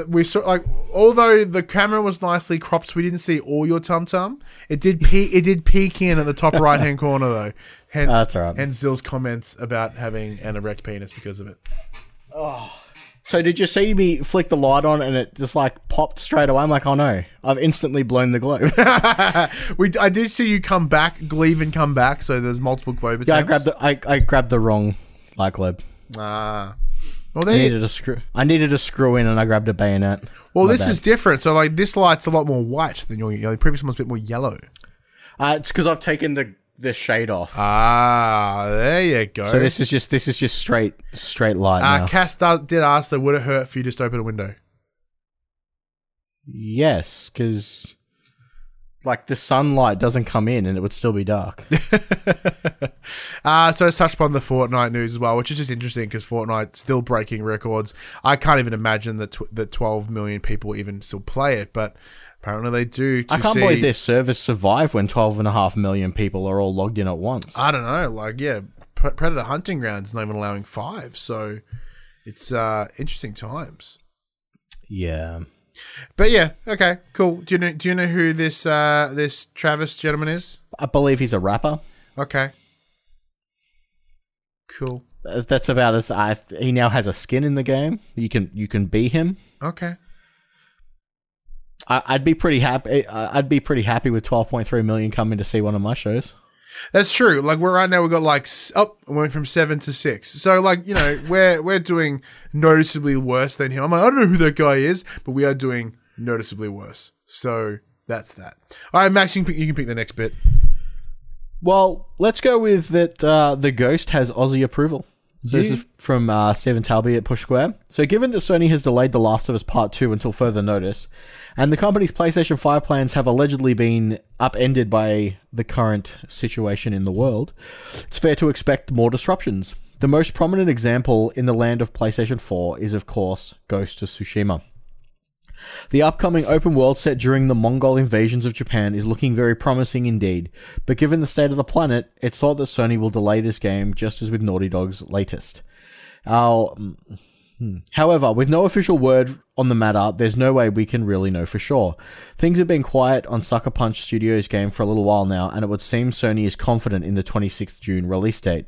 we saw like although the camera was nicely cropped, we didn't see all your tum tum. It did peek. it did peek in at the top right hand corner though. Hence, That's all right. hence Zill's comments about having an erect penis because of it. Oh. So did you see me flick the light on and it just like popped straight away? I'm like, oh no, I've instantly blown the globe. we I did see you come back, leave and come back. So there's multiple globe attempts. yeah, I grabbed the I, I grabbed the wrong light globe. Ah. Well, I needed a screw. I needed a screw in and I grabbed a bayonet. well, My this bad. is different. So like this light's a lot more white than your. You the previous one was a bit more yellow. Uh, it's because I've taken the the shade off. Ah, there you go. so this is just this is just straight straight light Uh, now. Cass does, did ask though, would it hurt if you just open a window? yes, because like the sunlight doesn't come in and it would still be dark. uh, so it's touched upon the Fortnite news as well, which is just interesting because Fortnite still breaking records. I can't even imagine that tw- that 12 million people even still play it, but apparently they do. To I can't see, believe their service survived when 12 and a half million people are all logged in at once. I don't know, like yeah, P- Predator Hunting Grounds not even allowing five, so it's uh, interesting times. yeah. But yeah, okay, cool. Do you know Do you know who this uh, this Travis gentleman is? I believe he's a rapper. Okay, cool. Uh, That's about as I. He now has a skin in the game. You can you can be him. Okay. I, I'd be pretty happy. I- I'd be pretty happy with 12.3 million coming to see one of my shows. That's true. Like we're right now, we've got like up, oh, went from seven to six. So like you know, we're we're doing noticeably worse than him. I'm like, I don't know who that guy is, but we are doing noticeably worse. So that's that. All right, Max, you can pick, you can pick the next bit. Well, let's go with that. Uh, the Ghost has Aussie approval. So this is from uh, Stephen Tailby at Push Square. So, given that Sony has delayed The Last of Us Part Two until further notice, and the company's PlayStation Five plans have allegedly been upended by the current situation in the world, it's fair to expect more disruptions. The most prominent example in the land of PlayStation 4 is, of course, Ghost of Tsushima. The upcoming open world set during the Mongol invasions of Japan is looking very promising indeed, but given the state of the planet, it's thought that Sony will delay this game just as with Naughty Dog's latest. Our, hmm. However, with no official word on the matter, there's no way we can really know for sure. Things have been quiet on Sucker Punch Studios' game for a little while now, and it would seem Sony is confident in the 26th June release date.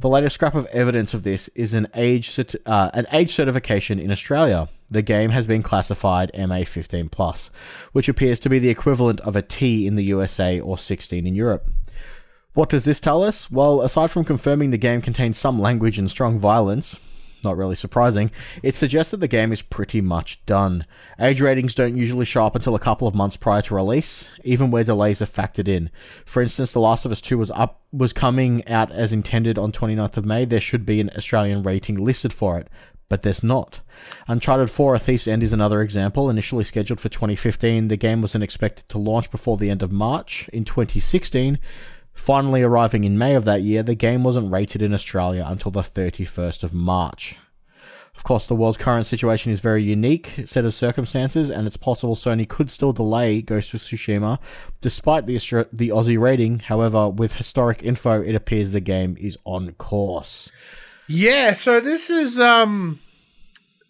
The latest scrap of evidence of this is an age cert- uh, an age certification in Australia. The game has been classified MA15 plus, which appears to be the equivalent of a T in the USA or 16 in Europe. What does this tell us? Well, aside from confirming the game contains some language and strong violence, not really surprising, it suggests that the game is pretty much done. Age ratings don't usually show up until a couple of months prior to release, even where delays are factored in. For instance, The Last of Us 2 was up was coming out as intended on 29th of May. There should be an Australian rating listed for it, but there's not. Uncharted 4 A Thief's End is another example. Initially scheduled for 2015, the game wasn't expected to launch before the end of March. In 2016, Finally arriving in May of that year, the game wasn't rated in Australia until the 31st of March. Of course, the world's current situation is very unique set of circumstances, and it's possible Sony could still delay Ghost of Tsushima despite the the Aussie rating. However, with historic info, it appears the game is on course. Yeah, so this is um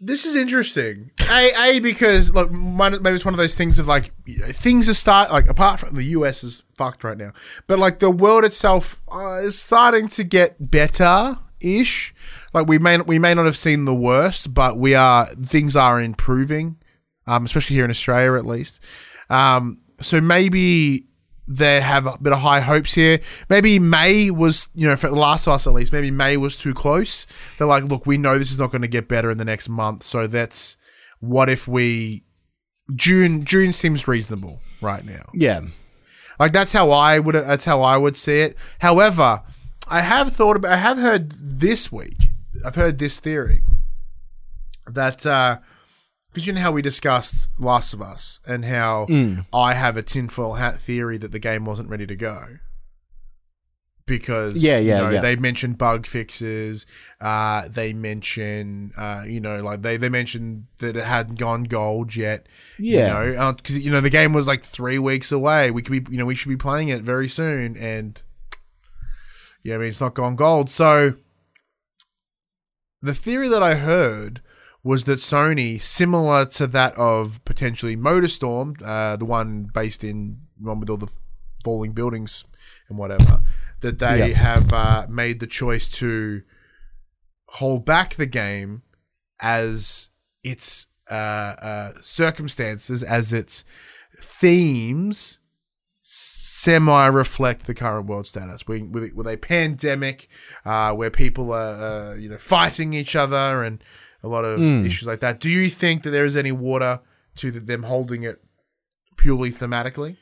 this is interesting. A a because like maybe it's one of those things of like things are start like apart from the US is fucked right now, but like the world itself uh, is starting to get better ish. Like we may we may not have seen the worst, but we are things are improving, um, especially here in Australia at least. Um, so maybe they have a bit of high hopes here. Maybe May was, you know, for The Last of Us at least, maybe May was too close. They're like, look, we know this is not going to get better in the next month, so that's what if we June June seems reasonable right now. Yeah. Like that's how I would that's how I would see it. However, I have thought about I have heard this week. I've heard this theory that uh because you know how we discussed Last of Us and how I have a tinfoil hat theory that the game wasn't ready to go because Yeah, you yeah, know, yeah. they mentioned bug fixes. Uh, they mention uh, you know like they they mentioned that it hadn't gone gold yet. Yeah. you know because you know the game was like three weeks away. We could be you know we should be playing it very soon and yeah, I mean it's not gone gold. So the theory that I heard was that Sony, similar to that of potentially Motorstorm, uh, the one based in one with all the falling buildings and whatever, that they Yeah. have uh, made the choice to hold back the game as its uh, uh, circumstances, as its themes semi reflect the current world status. We, with, with a pandemic uh, where people are, uh, you know, fighting each other and a lot of issues like that. Do you think that there is any water to the, them holding it purely thematically?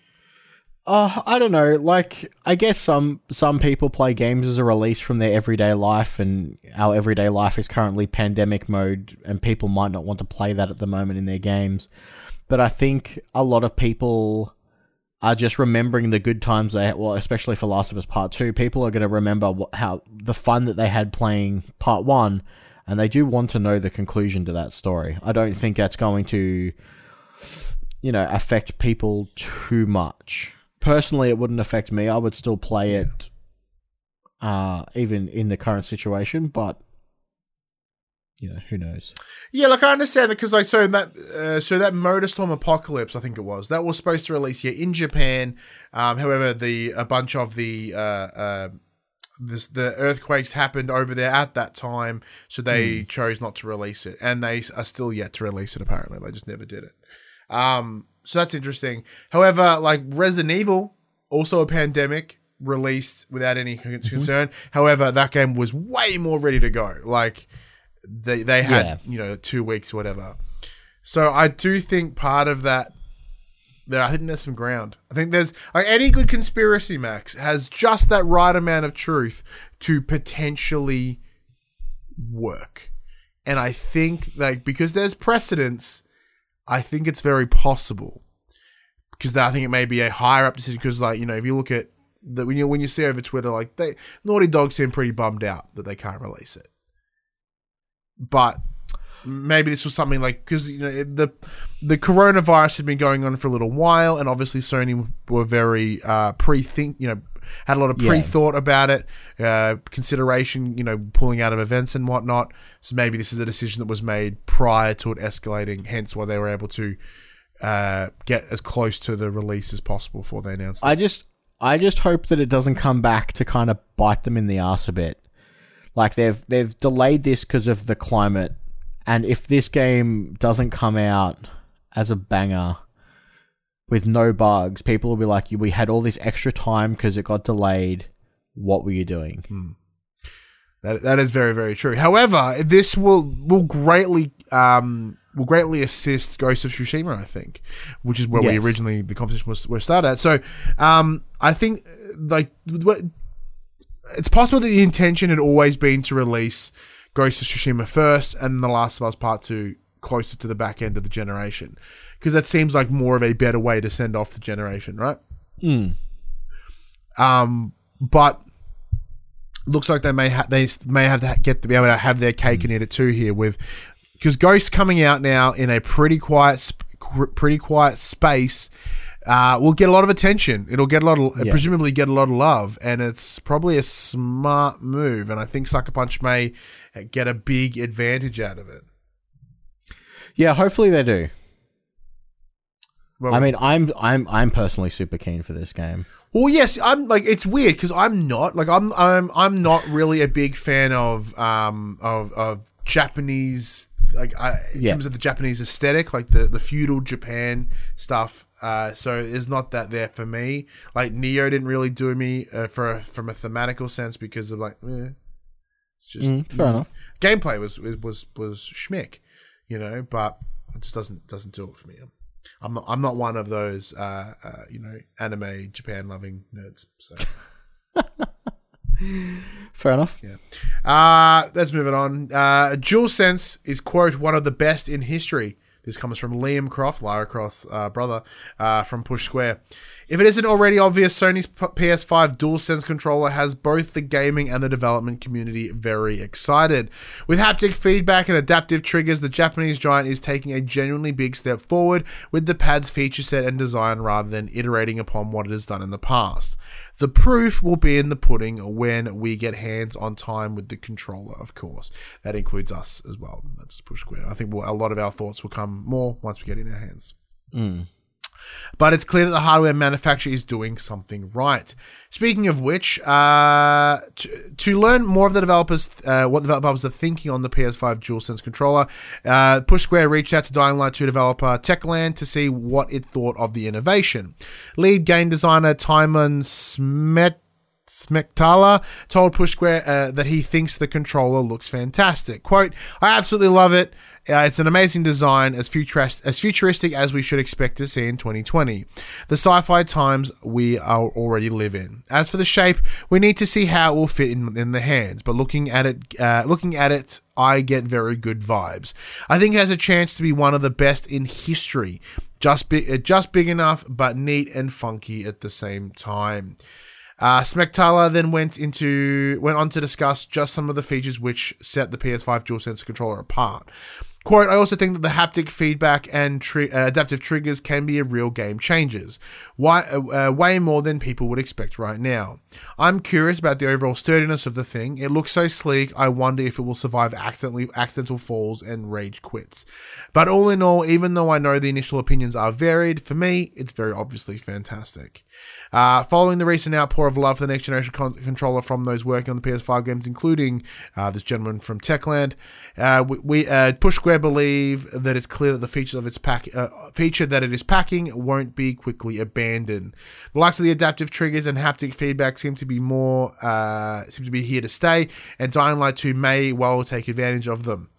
Uh, I don't know. Like, I guess some some people play games as a release from their everyday life, and our everyday life is currently pandemic mode, and people might not want to play that at the moment in their games. But I think a lot of people are just remembering the good times they had. Well, especially for Last of Us Part Two, people are going to remember what, how the fun that they had playing Part One, and they do want to know the conclusion to that story. I don't think that's going to you know, affect people too much. Personally, it wouldn't affect me. I would still play it, uh, even in the current situation. But you know, who knows? Yeah, like I understand that because like so that uh, so that Motorstorm Apocalypse, I think it was that was supposed to release here in Japan. Um, however, the a bunch of the uh, uh, this, the earthquakes happened over there at that time, so they chose not to release it, and they are still yet to release it. Apparently, they just never did it. Um, so that's interesting. However, like Resident Evil, also a pandemic, released without any con- concern. However, that game was way more ready to go. Like they they had Yeah. you know two weeks, whatever. So I do think part of that. There, I think there's some ground. I think there's like any good conspiracy, Max has just that right amount of truth to potentially work. And I think like because there's precedence, I think it's very possible. Because I think it may be a higher up decision. Because like you know, if you look at the when you when you see over Twitter, like they Naughty Dog seem pretty bummed out that they can't release it. But maybe this was something like because you know it- the the coronavirus had been going on for a little while, and obviously Sony were very uh, pre think you know had a lot of Yeah. pre thought about it, uh, consideration, you know, pulling out of events and whatnot. So maybe this is a decision that was made prior to it escalating, hence why they were able to uh, get as close to the release as possible before they announced it. I just I just hope that it doesn't come back to kind of bite them in the ass a bit. Like they've they've delayed this because of the climate, and if this game doesn't come out as a banger with no bugs, people will be like, "We had all this extra time because it got delayed. What were you doing?" That, that is very very true. However, this will will greatly um will greatly assist Ghost of Tsushima, I think, which is where we originally the competition was was started at. So, um, I think like what it's possible that the intention had always been to release Ghost of Tsushima first and then The Last of Us Part Two closer to the back end of the generation, because that seems like more of a better way to send off the generation, right? Mm. Um, but looks like they may ha- they may have to get to be able to have their cake and eat it too here with because Ghost coming out now in a pretty quiet sp- pretty quiet space. Uh, will get a lot of attention. It'll get a lot of, Yeah. presumably get a lot of love, and it's probably a smart move. And I think Sucker Punch may get a big advantage out of it. Yeah, hopefully they do. Well, I mean, I'm I'm I'm personally super keen for this game. Well, yes, I'm like it's weird because I'm not like I'm I'm I'm not really a big fan of um of of Japanese like I, in Yeah. terms of the Japanese aesthetic, like the the feudal Japan stuff. Uh, so there's not that there for me. Like Nioh didn't really do me uh, for a, from a thematical sense because of like eh, it's just Mm, fair enough. gameplay was was was, schmick, you know, but it just doesn't doesn't do it for me. I'm not I'm not one of those uh, uh you know anime Japan loving nerds. So Fair enough. uh let's move it on. Uh DualSense is quote one of the best in history. This comes from Liam Croft, Lara Croft's uh, brother, uh, from Push Square. If it isn't already obvious, Sony's PS5 DualSense controller has both the gaming and the development community very excited. With haptic feedback and adaptive triggers, the Japanese giant is taking a genuinely big step forward with the pad's feature set and design rather than iterating upon what it has done in the past. The proof will be in the pudding when we get hands on time with the controller, of course. That includes us as well. That's Push Square. I think we'll, a lot of our thoughts will come more once we get in our hands. Hmm. But it's clear that the hardware manufacturer is doing something right. Speaking of which, uh, to, to learn more of the developers, uh, what the developers are thinking on the PS5 DualSense controller, uh, Push Square reached out to Dying Light 2 developer Techland to see what it thought of the innovation. Lead game designer Timon Smet. Told Push Square uh, that he thinks the controller looks fantastic. "Quote: I absolutely love it. Uh, it's an amazing design, as futuristic as futuristic as we should expect to see in 2020, the sci-fi times we are already live in. As for the shape, we need to see how it will fit in, in the hands. But looking at it, uh, looking at it, I get very good vibes. I think it has a chance to be one of the best in history. Just big, just big enough, but neat and funky at the same time." Uh, then went into went on to discuss just some of the features which set the PS5 DualSense controller apart. Quote, I also think that the haptic feedback and tri- uh, adaptive triggers can be a real game changers. Why, uh, uh, way more than people would expect right now. I'm curious about the overall sturdiness of the thing. It looks so sleek, I wonder if it will survive accidentally, accidental falls and rage quits. But all in all, even though I know the initial opinions are varied, for me, it's very obviously fantastic. Uh, following the recent outpour of love for the next generation con- controller from those working on the PS5 games, including uh, this gentleman from Techland, uh, we, we uh, Push Square believe that it's clear that the features of its pack uh, feature that it is packing won't be quickly abandoned. The likes of the adaptive triggers and haptic feedback seem to be more uh, seem to be here to stay, and Dying Light 2 may well take advantage of them.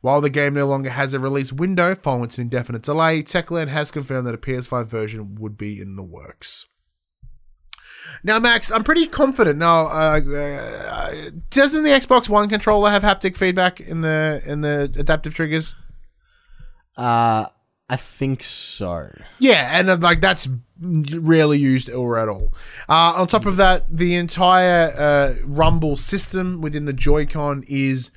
While the game no longer has a release window following its indefinite delay, Techland has confirmed that a PS5 version would be in the works. Now, Max, I'm pretty confident. Now, uh, uh, doesn't the Xbox One controller have haptic feedback in the in the adaptive triggers? Uh, I think so. Yeah, and uh, like that's rarely used or at all. Uh, on top of that, the entire uh, Rumble system within the Joy-Con is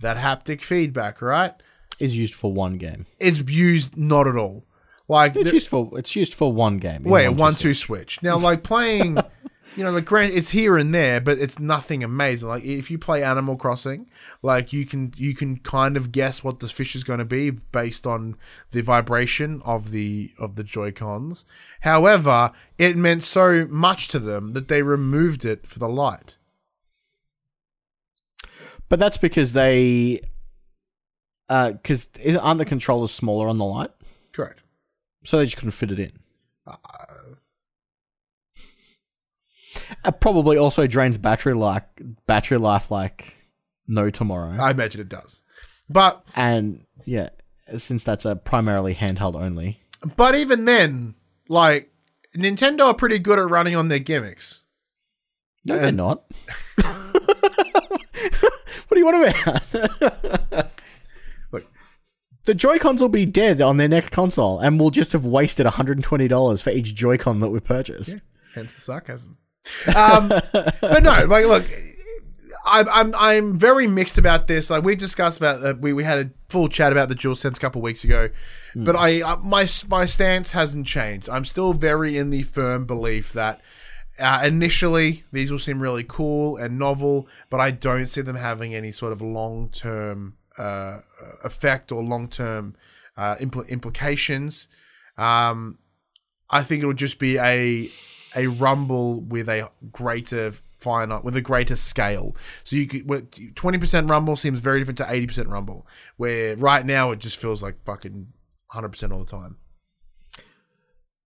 that haptic feedback, right? Is used for one game. It's used not at all. Like It's used for it's used for one game. Wait, one two switch. Now, like playing, you know, like grant it's here and there, but it's nothing amazing. Like if you play Animal Crossing, like you can you can kind of guess what the fish is going to be based on the vibration of the of the Joy Cons. However, it meant so much to them that they removed it for the light. But that's because they, uh, because aren't the controllers smaller on the light. So they just couldn't fit it in. Uh, it probably also drains battery like battery life like no tomorrow. I imagine it does, but and yeah, since that's a primarily handheld only. but even then, like Nintendo are pretty good at running on their gimmicks. No, they're not. what do you want to about? The Joy-Cons will be dead on their next console, and we'll just have wasted $120 for each Joy-Con that we purchased. Hence the sarcasm. Um, but no, like, look, I'm I'm I'm very mixed about this. Like we discussed about, uh, we we had a full chat about the DualSense a couple weeks ago, but I uh, my my stance hasn't changed. I'm still very in the firm belief that. Uh, initially, these will seem really cool and novel, but I don't see them having any sort of long term uh, effect or long term uh, impl- implications. Um, I think it'll just be a a rumble with a greater finite with a greater scale. So you could twenty percent rumble seems very different to eighty percent rumble, where right now it just feels like fucking hundred percent all the time.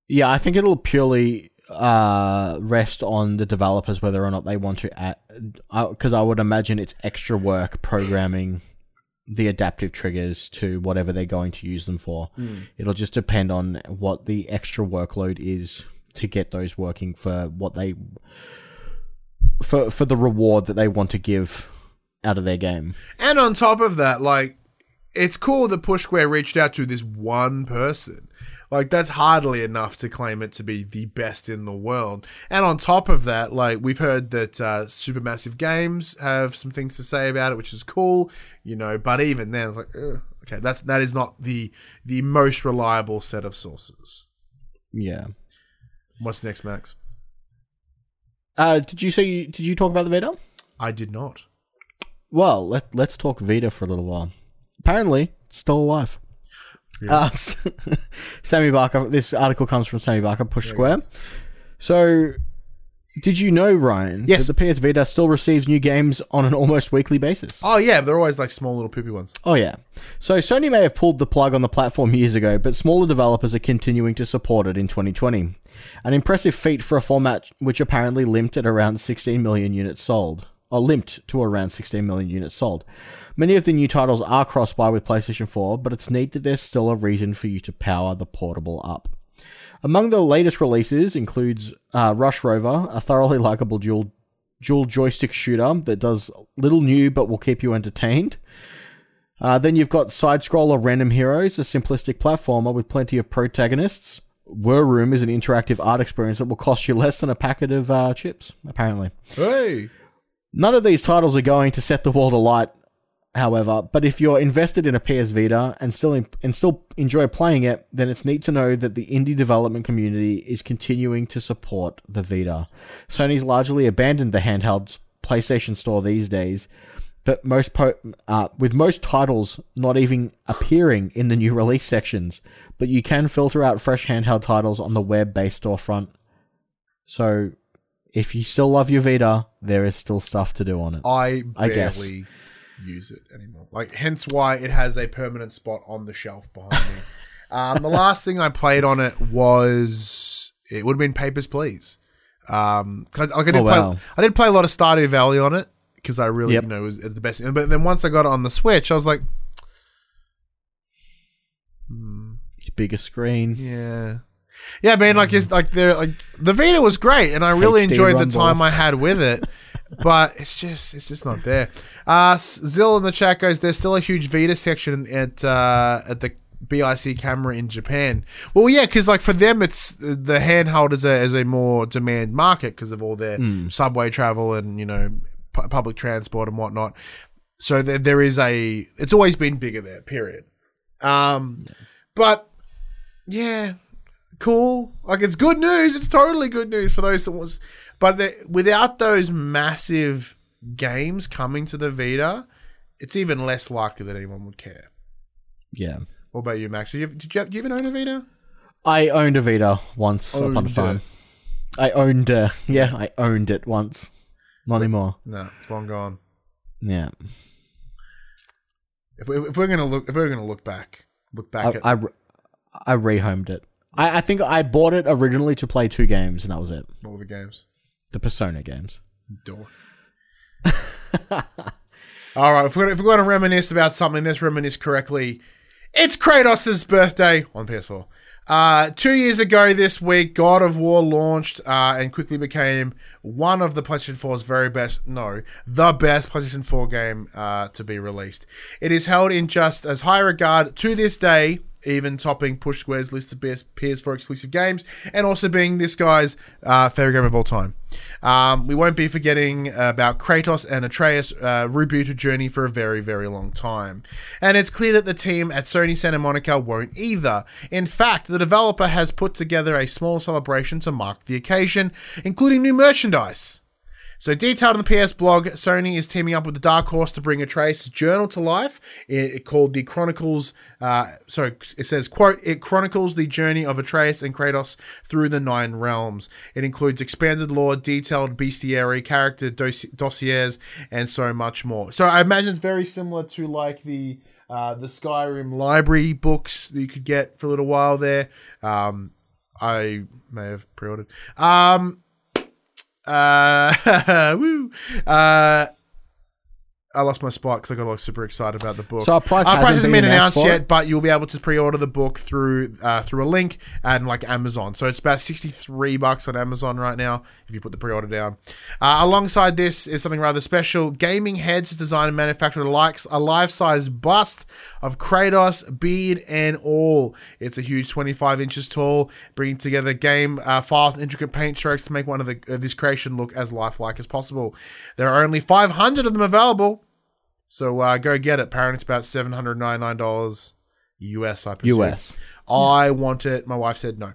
Yeah, I think it'll purely uh, rest on the developers whether or not they want to because I would imagine it's extra work programming the adaptive triggers to whatever they're going to use them for. Hmm. It'll just depend on what the extra workload is to get those working for what they for for the reward that they want to give out of their game. And on top of that, like it's cool that Push Square reached out to this one person. Like that's hardly enough to claim it to be the best in the world. And on top of that, like we've heard that uh, Supermassive Games have some things to say about it, which is cool, you know. But even then, it's like, ugh, okay, that's that is not the the most reliable set of sources. Yeah. What's next, Max? Uh, did you say did you talk about the Vita? I did not. Well, let let's talk Vita for a little while. Apparently, still alive. Uh, Sammy Barker. This article comes from Sammy Barker, Push Square. So, did you know, Ryan? Yes. That the PS Vita still receives new games on an almost weekly basis. Oh yeah, they're always like small little poopy ones. Oh yeah. So Sony may have pulled the plug on the platform years ago, but smaller developers are continuing to support it in 2020. An impressive feat for a format which apparently limped at around 16 million units sold. Or limped to around 16 million units sold. Many of the new titles are cross-buy with PlayStation 4, but it's neat that there's still a reason for you to power the portable up. Among the latest releases includes uh, Rush Rover, a thoroughly likable dual dual joystick shooter that does little new but will keep you entertained. Uh, then you've got Side Scroller Random Heroes, a simplistic platformer with plenty of protagonists. War Room is an interactive art experience that will cost you less than a packet of uh, chips, apparently. Hey, None of these titles are going to set the world alight, however, but if you're invested in a PS Vita and still and still enjoy playing it, then it's neat to know that the indie development community is continuing to support the Vita. Sony's largely abandoned the handheld PlayStation Store these days, but most po- uh, with most titles not even appearing in the new release sections, but you can filter out fresh handheld titles on the web-based storefront So if you still love your Vita, there is still stuff to do on it. I I barely guess. use it anymore. Like, hence why it has a permanent spot on the shelf behind me. Um, the last thing I played on it was it would have been Papers, Please. Um, I, like I did Oh, play, wow. I did play a lot of Stardew Valley on it because I really, Yep. you know, it was the best. But then once I got it on the Switch, I was like, Bigger screen. Yeah. Yeah, I mean, like, it's like the like the Vita was great, and I really HD enjoyed the rumble. time I had with it. but it's just, it's just not there. Uh, Zill in the chat goes, "There's still a huge Vita section at uh, at the BIC camera in Japan." Well, yeah, because like for them, it's the handheld is a is a more demand market because of all their subway travel and you know pu- public transport and whatnot. So there, there is a, it's always been bigger there. Period. Um, but yeah, cool. Like it's good news. It's totally good news for those that was. But the, without those massive games coming to the Vita, it's even less likely that anyone would care. Yeah. What about you, Max? Did you, did you, have- you even own a Vita? I owned a Vita once upon a time. it. I owned uh, yeah, I owned it once. Not anymore. No, it's long gone. Yeah. If, we, if we're gonna look, if we're gonna look back, look back I at I, I rehomed it. I, I think I bought it originally to play two games and that was it. What were the games. The Persona games. Door. All right, if we're, if we're going to reminisce about something, let's reminisce correctly. It's Kratos' birthday on PS4. Uh, two years ago this week, God of War launched uh, and quickly became one of the PlayStation 4's very best, no, the best PlayStation 4 game uh, to be released. It is held in just as high regard to this day, even topping Push Square's list of best PS4 exclusive games, and also being this guy's uh, favorite game of all time. Um, we won't be forgetting about Kratos and Atreus' uh, rebooted journey for a very, very long time. And it's clear that the team at Sony Santa Monica won't either. In fact, the developer has put together a small celebration to mark the occasion, including new merchandise. So, detailed in the PS blog, Sony is teaming up with the Dark Horse to bring Atreus' journal to life. It, it called the Chronicles. Uh, sorry, it says, "quote It chronicles the journey of Atreus and Kratos through the Nine Realms. It includes expanded lore, detailed bestiary, character dosi- dossiers, and so much more." So, I imagine it's very similar to like the uh, the Skyrim library books that you could get for a little while there. Um, I may have pre-ordered. Um, uh, woo. Uh, I lost my spot because I got all super excited about the book. So our price Our hasn't hasn't been been announced yet, but you'll be able to pre-order the book through uh, through a link and like Amazon. So it's about sixty three bucks on Amazon right now if you put the pre-order down. Uh, alongside this is something rather special. Gaming Heads has designed and manufactured likes, a life-size bust of Kratos, beard and all. It's a huge twenty five inches tall, bringing together game uh, files and intricate paint strokes to make one of the uh, this creation look as lifelike as possible. There are only five hundred of them available. So uh, go get it. Apparently, it's about seven hundred ninety nine dollars US. I presume. US. I want it. My wife said no.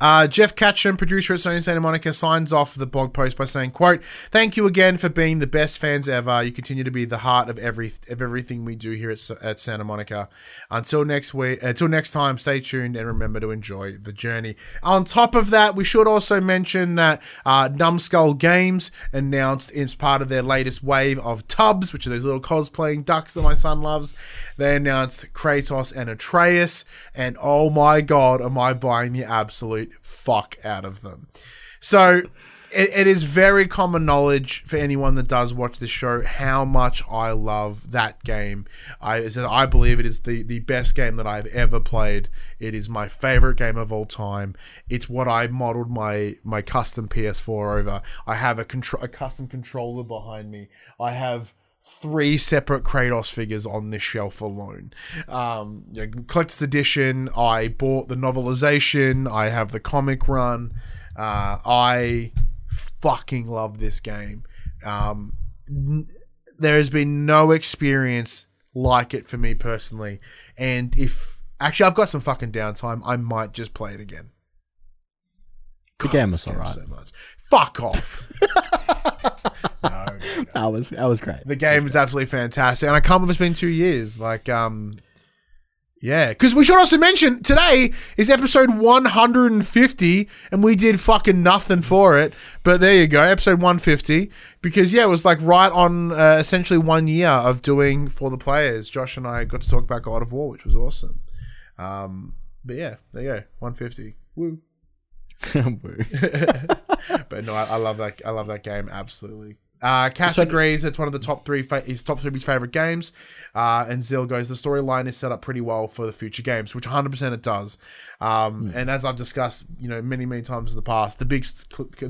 Uh, Jeff Ketcham, producer at Sony Santa Monica, signs off the blog post by saying, "quote Thank you again for being the best fans ever. You continue to be the heart of every of everything we do here at, at Santa Monica. Until next week, until next time, stay tuned and remember to enjoy the journey." On top of that, we should also mention that uh, Numskull Games announced as part of their latest wave of Tubbz, which are those little cosplaying ducks that my son loves. They announced Kratos and Atreus, and oh my god, am I buying the absolute fuck out of them. So it, it is very common knowledge for anyone that does watch this show how much I love that game. I I believe it is the, the best game that I've ever played. It is my favorite game of all time. It's what I modeled my my custom PS4 over. I have a contro- a custom controller behind me. I have three separate Kratos figures on this shelf alone. Um, you know, collector's edition. I bought the novelization. I have the comic run. Uh, I fucking love this game. Um, n- there has been no experience like it for me personally. And if actually I've got some fucking downtime, I might just play it again. The game was alright. so much. Fuck off. That was that was great. The game is absolutely fantastic, and I can't believe it's been two years. Like, um, Yeah, because we should also mention today is episode 150, and we did fucking nothing for it. But there you go, episode 150. Because yeah, it was like right on uh, essentially one year of doing for the players. Josh and I got to talk about God of War, which was awesome. Um, but yeah, there you go, 150. Woo. but no, I, I love that. I love that game absolutely. Uh, Cass So- agrees it's one of the top three. Fa- his top three of his favorite games. Uh, and Zill goes, the storyline is set up pretty well for the future games, which 100% it does. Um, And as I've discussed, you know, many many times in the past, the big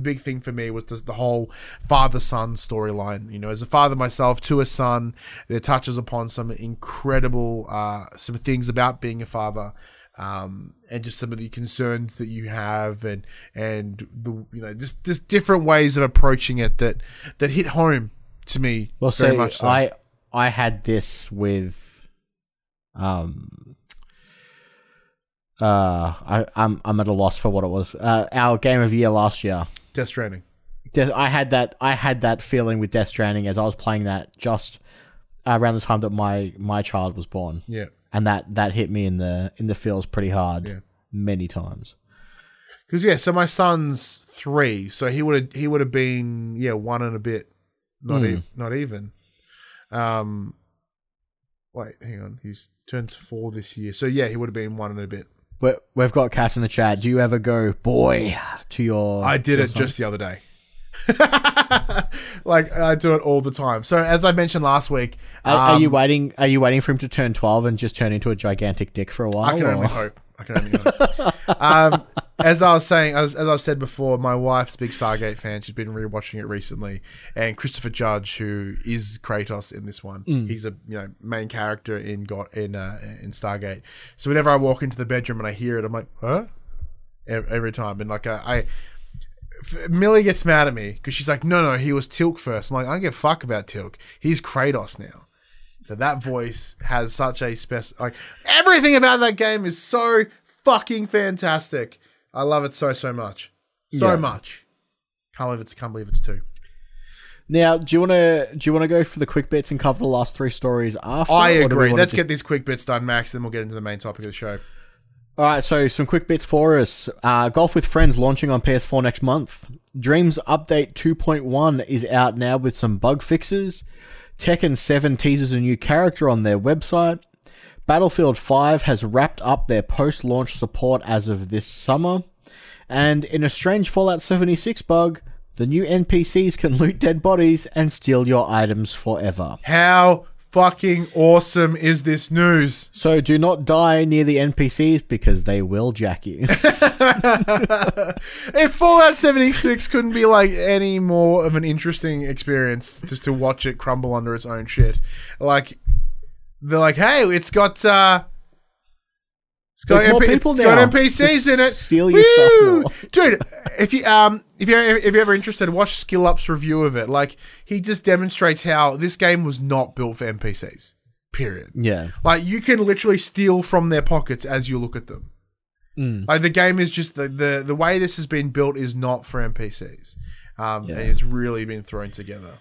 big thing for me was the, the whole father son storyline. You know, as a father myself to a son, it touches upon some incredible uh, some things about being a father um, and just some of the concerns that you have, and and the you know just just different ways of approaching it that that hit home to me Well, very see, much. So. I I had this with, um, uh, I I'm I'm at a loss for what it was. Uh, our game of year last year. Death Stranding. De- I had that I had that feeling with Death Stranding as I was playing that just around the time that my my child was born, Yeah, and that that hit me in the in the feels pretty hard Yeah. many times. because yeah, so my son's three, so he would have he would have been yeah one and a bit, not Mm. e- not even. Um, wait, hang on, he's turns four this year, so yeah, he would have been one and a bit. But we've got Cass in the chat. Do you ever go boy to your? I did it son? just the other day. like I do it all the time. So as I mentioned last week, Are, are you um, waiting? Are you waiting for him to turn twelve and just turn into a gigantic dick for a while? I can only hope. I can only hope. um, as I was saying, as, as I've said before, my wife's a big Stargate fan. She's been rewatching it recently, and Christopher Judge, who is Kratos in this one, he's a you know main character in God in uh, in Stargate. So whenever I walk into the bedroom and I hear it, I'm like, huh? Every time, and like uh, I. Millie gets mad at me because she's like, "No, no, he was Teal'c first. I'm like, "I don't give a fuck about Teal'c. He's Kratos now." So that voice has such a spec. Like everything about that game is so fucking fantastic. I love it so so much, so Yeah. much. Can't believe it's can't believe it's two. Now, do you want to do you want to go for the quick bits and cover the last three stories after? I or do we agree. Let's just- get these quick bits done, Max. Then we'll get into the main topic of the show. All right, so some quick bits for us. Uh, Golf with Friends launching on PS4 next month. Dreams Update 2.1 is out now with some bug fixes. Tekken 7 teases a new character on their website. Battlefield 5 has wrapped up their post launch support as of this summer. And in a strange Fallout 76 bug, the new NPCs can loot dead bodies and steal your items forever. How fucking awesome is this news? So do not die near the NPCs because they will jack you. If Fallout 76 couldn't be like any more of an interesting experience just to watch it crumble under its own shit. Like they're like, hey, it's got uh it's got, There's more people it's got. NPCs in it. steal your stuff Woo! more. Dude, if you um if you're if you're ever interested, watch Skill Up's review of it. Like he just demonstrates how this game was not built for NPCs. Period. yeah. Like you can literally steal from their pockets as you look at them. Mm. Like the game is just the the the way this has been built is not for NPCs. Um, Yeah. and it's really been thrown together.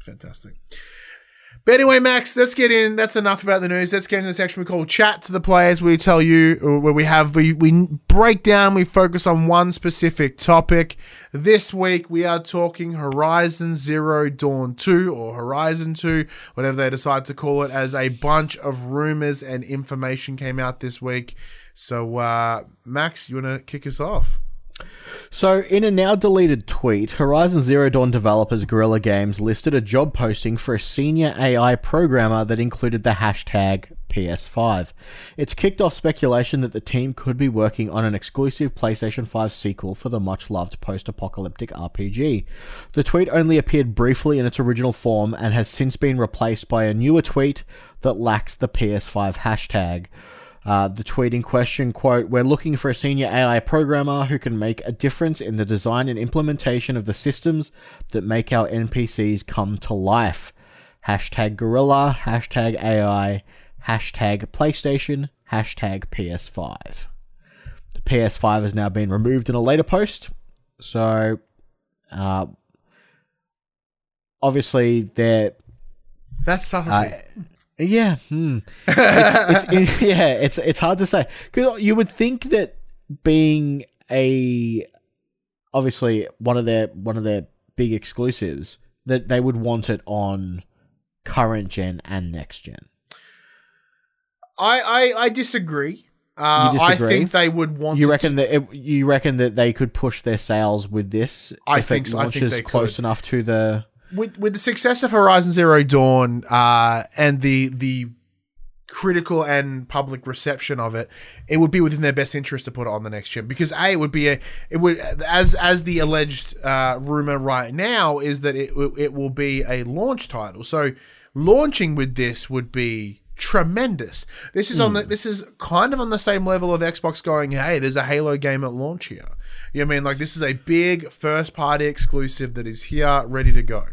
Fantastic. But anyway, Max, let's get in. That's enough about the news. Let's get into the section we call "Chat to the Players." We tell you uh, where we have we we break down. We focus on one specific topic. This week we are talking Horizon Zero Dawn Two or Horizon Two, whatever they decide to call it, as a bunch of rumors and information came out this week. So, uh, Max, you want to kick us off? So, in a now deleted tweet, Horizon Zero Dawn developers Guerrilla Games listed a job posting for a senior AI programmer that included the hashtag PS5. It's kicked off speculation that the team could be working on an exclusive PlayStation 5 sequel for the much loved post apocalyptic RPG. The tweet only appeared briefly in its original form and has since been replaced by a newer tweet that lacks the PS5 hashtag. Uh, the tweet in question, quote, We're looking for a senior AI programmer who can make a difference in the design and implementation of the systems that make our NPCs come to life. Hashtag Guerrilla, hashtag AI, hashtag PlayStation, hashtag PS5. The PS5 has now been removed in a later post. So, uh, obviously, they're That's subtlety. uh, Yeah, hmm. it's, it's, yeah, it's it's hard to say because you would think that being a obviously one of their one of their big exclusives that they would want it on current gen and next gen. I I, I disagree. Uh, I think they would want. You reckon that it, you reckon that they could push their sales with this I if think it so. I think launches they close could. enough to the with with the success of Horizon Zero Dawn uh, and the the critical and public reception of it, it would be within their best interest to put it on the next gen because a it would be a it would as as the alleged uh, rumor right now is that it it will be a launch title. So launching with this would be tremendous. This is on the this is kind of on the same level of Xbox going, hey, there's a Halo game at launch here. You know what I mean? Like this is a big first party exclusive that is here ready to go.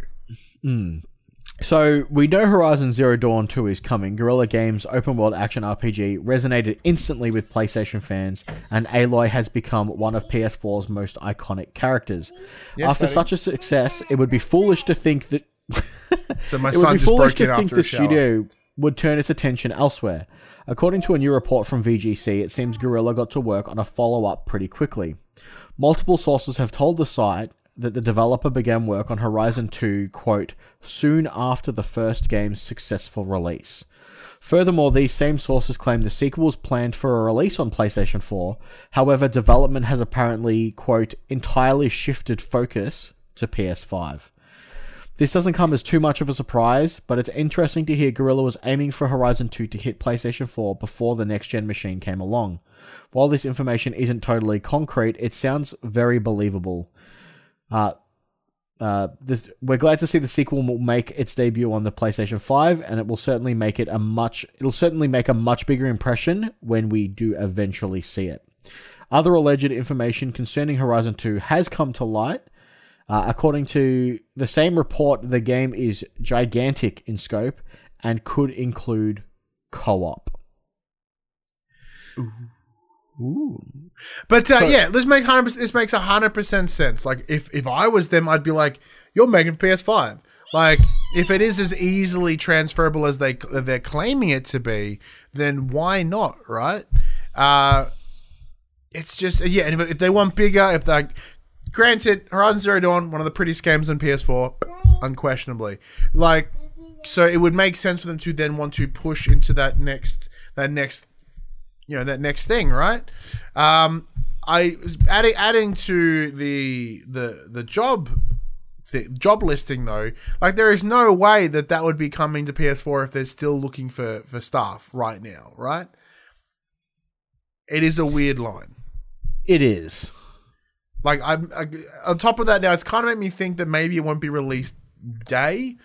Mm. So we know Horizon Zero Dawn 2 is coming. Guerrilla Games' open world action RPG resonated instantly with PlayStation fans, and Aloy has become one of PS4's most iconic characters. After Fatty. such a success, it would be foolish to think that So my it son just broke to think after the studio would turn its attention elsewhere. According to a new report from VGC, it seems Guerrilla got to work on a follow up pretty quickly. Multiple sources have told the site that the developer began work on Horizon 2, quote, soon after the first game's successful release. Furthermore, these same sources claim the sequel was planned for a release on PlayStation 4. However, development has apparently, quote, entirely shifted focus to PS5. This doesn't come as too much of a surprise, but it's interesting to hear Guerrilla was aiming for Horizon 2 to hit PlayStation 4 before the next gen machine came along. While this information isn't totally concrete, it sounds very believable. Uh, uh, this, we're glad to see the sequel will make its debut on the PlayStation 5, and it will certainly make it a much it'll certainly make a much bigger impression when we do eventually see it. Other alleged information concerning Horizon 2 has come to light. Uh, according to the same report, the game is gigantic in scope and could include co-op. Ooh. But uh, So- yeah, this makes hundred. This makes hundred percent sense. Like if if I was them, I'd be like, "You're making PS5." Like if it is as easily transferable as they they're claiming it to be, then why not? Right? Uh, it's just yeah. And if, if they want bigger, if they granted Horizon Zero Dawn, one of the prettiest games on PS4, unquestionably. Like so, it would make sense for them to then want to push into that next that next you know that next thing, right? Um, I adding adding to the the the job the job listing though, like there is no way that that would be coming to PS4 if they're still looking for for staff right now, right? It is a weird line. It is. Like I'm I, on top of that now, it's kind of made me think that maybe it won't be released day.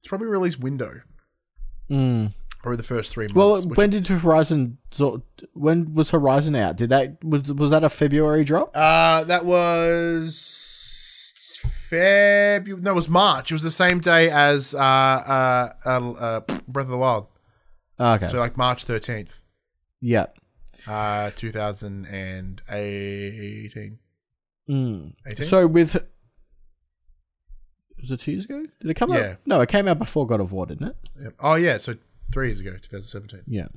It's probably released window Mm. Or the first three months. Well, when did Horizon? When was Horizon out? Did that was was that a February drop? Uh, that was February. No, it was March. It was the same day as uh, uh, uh, uh, Breath of the Wild. Okay. So like March thirteenth, yeah. uh, two thousand and eighteen. Mm. 18? So with was it two years ago? Did it come Yeah. out? No, it came out before God of War, didn't it? Oh yeah, so three years ago, two thousand seventeen. Yeah.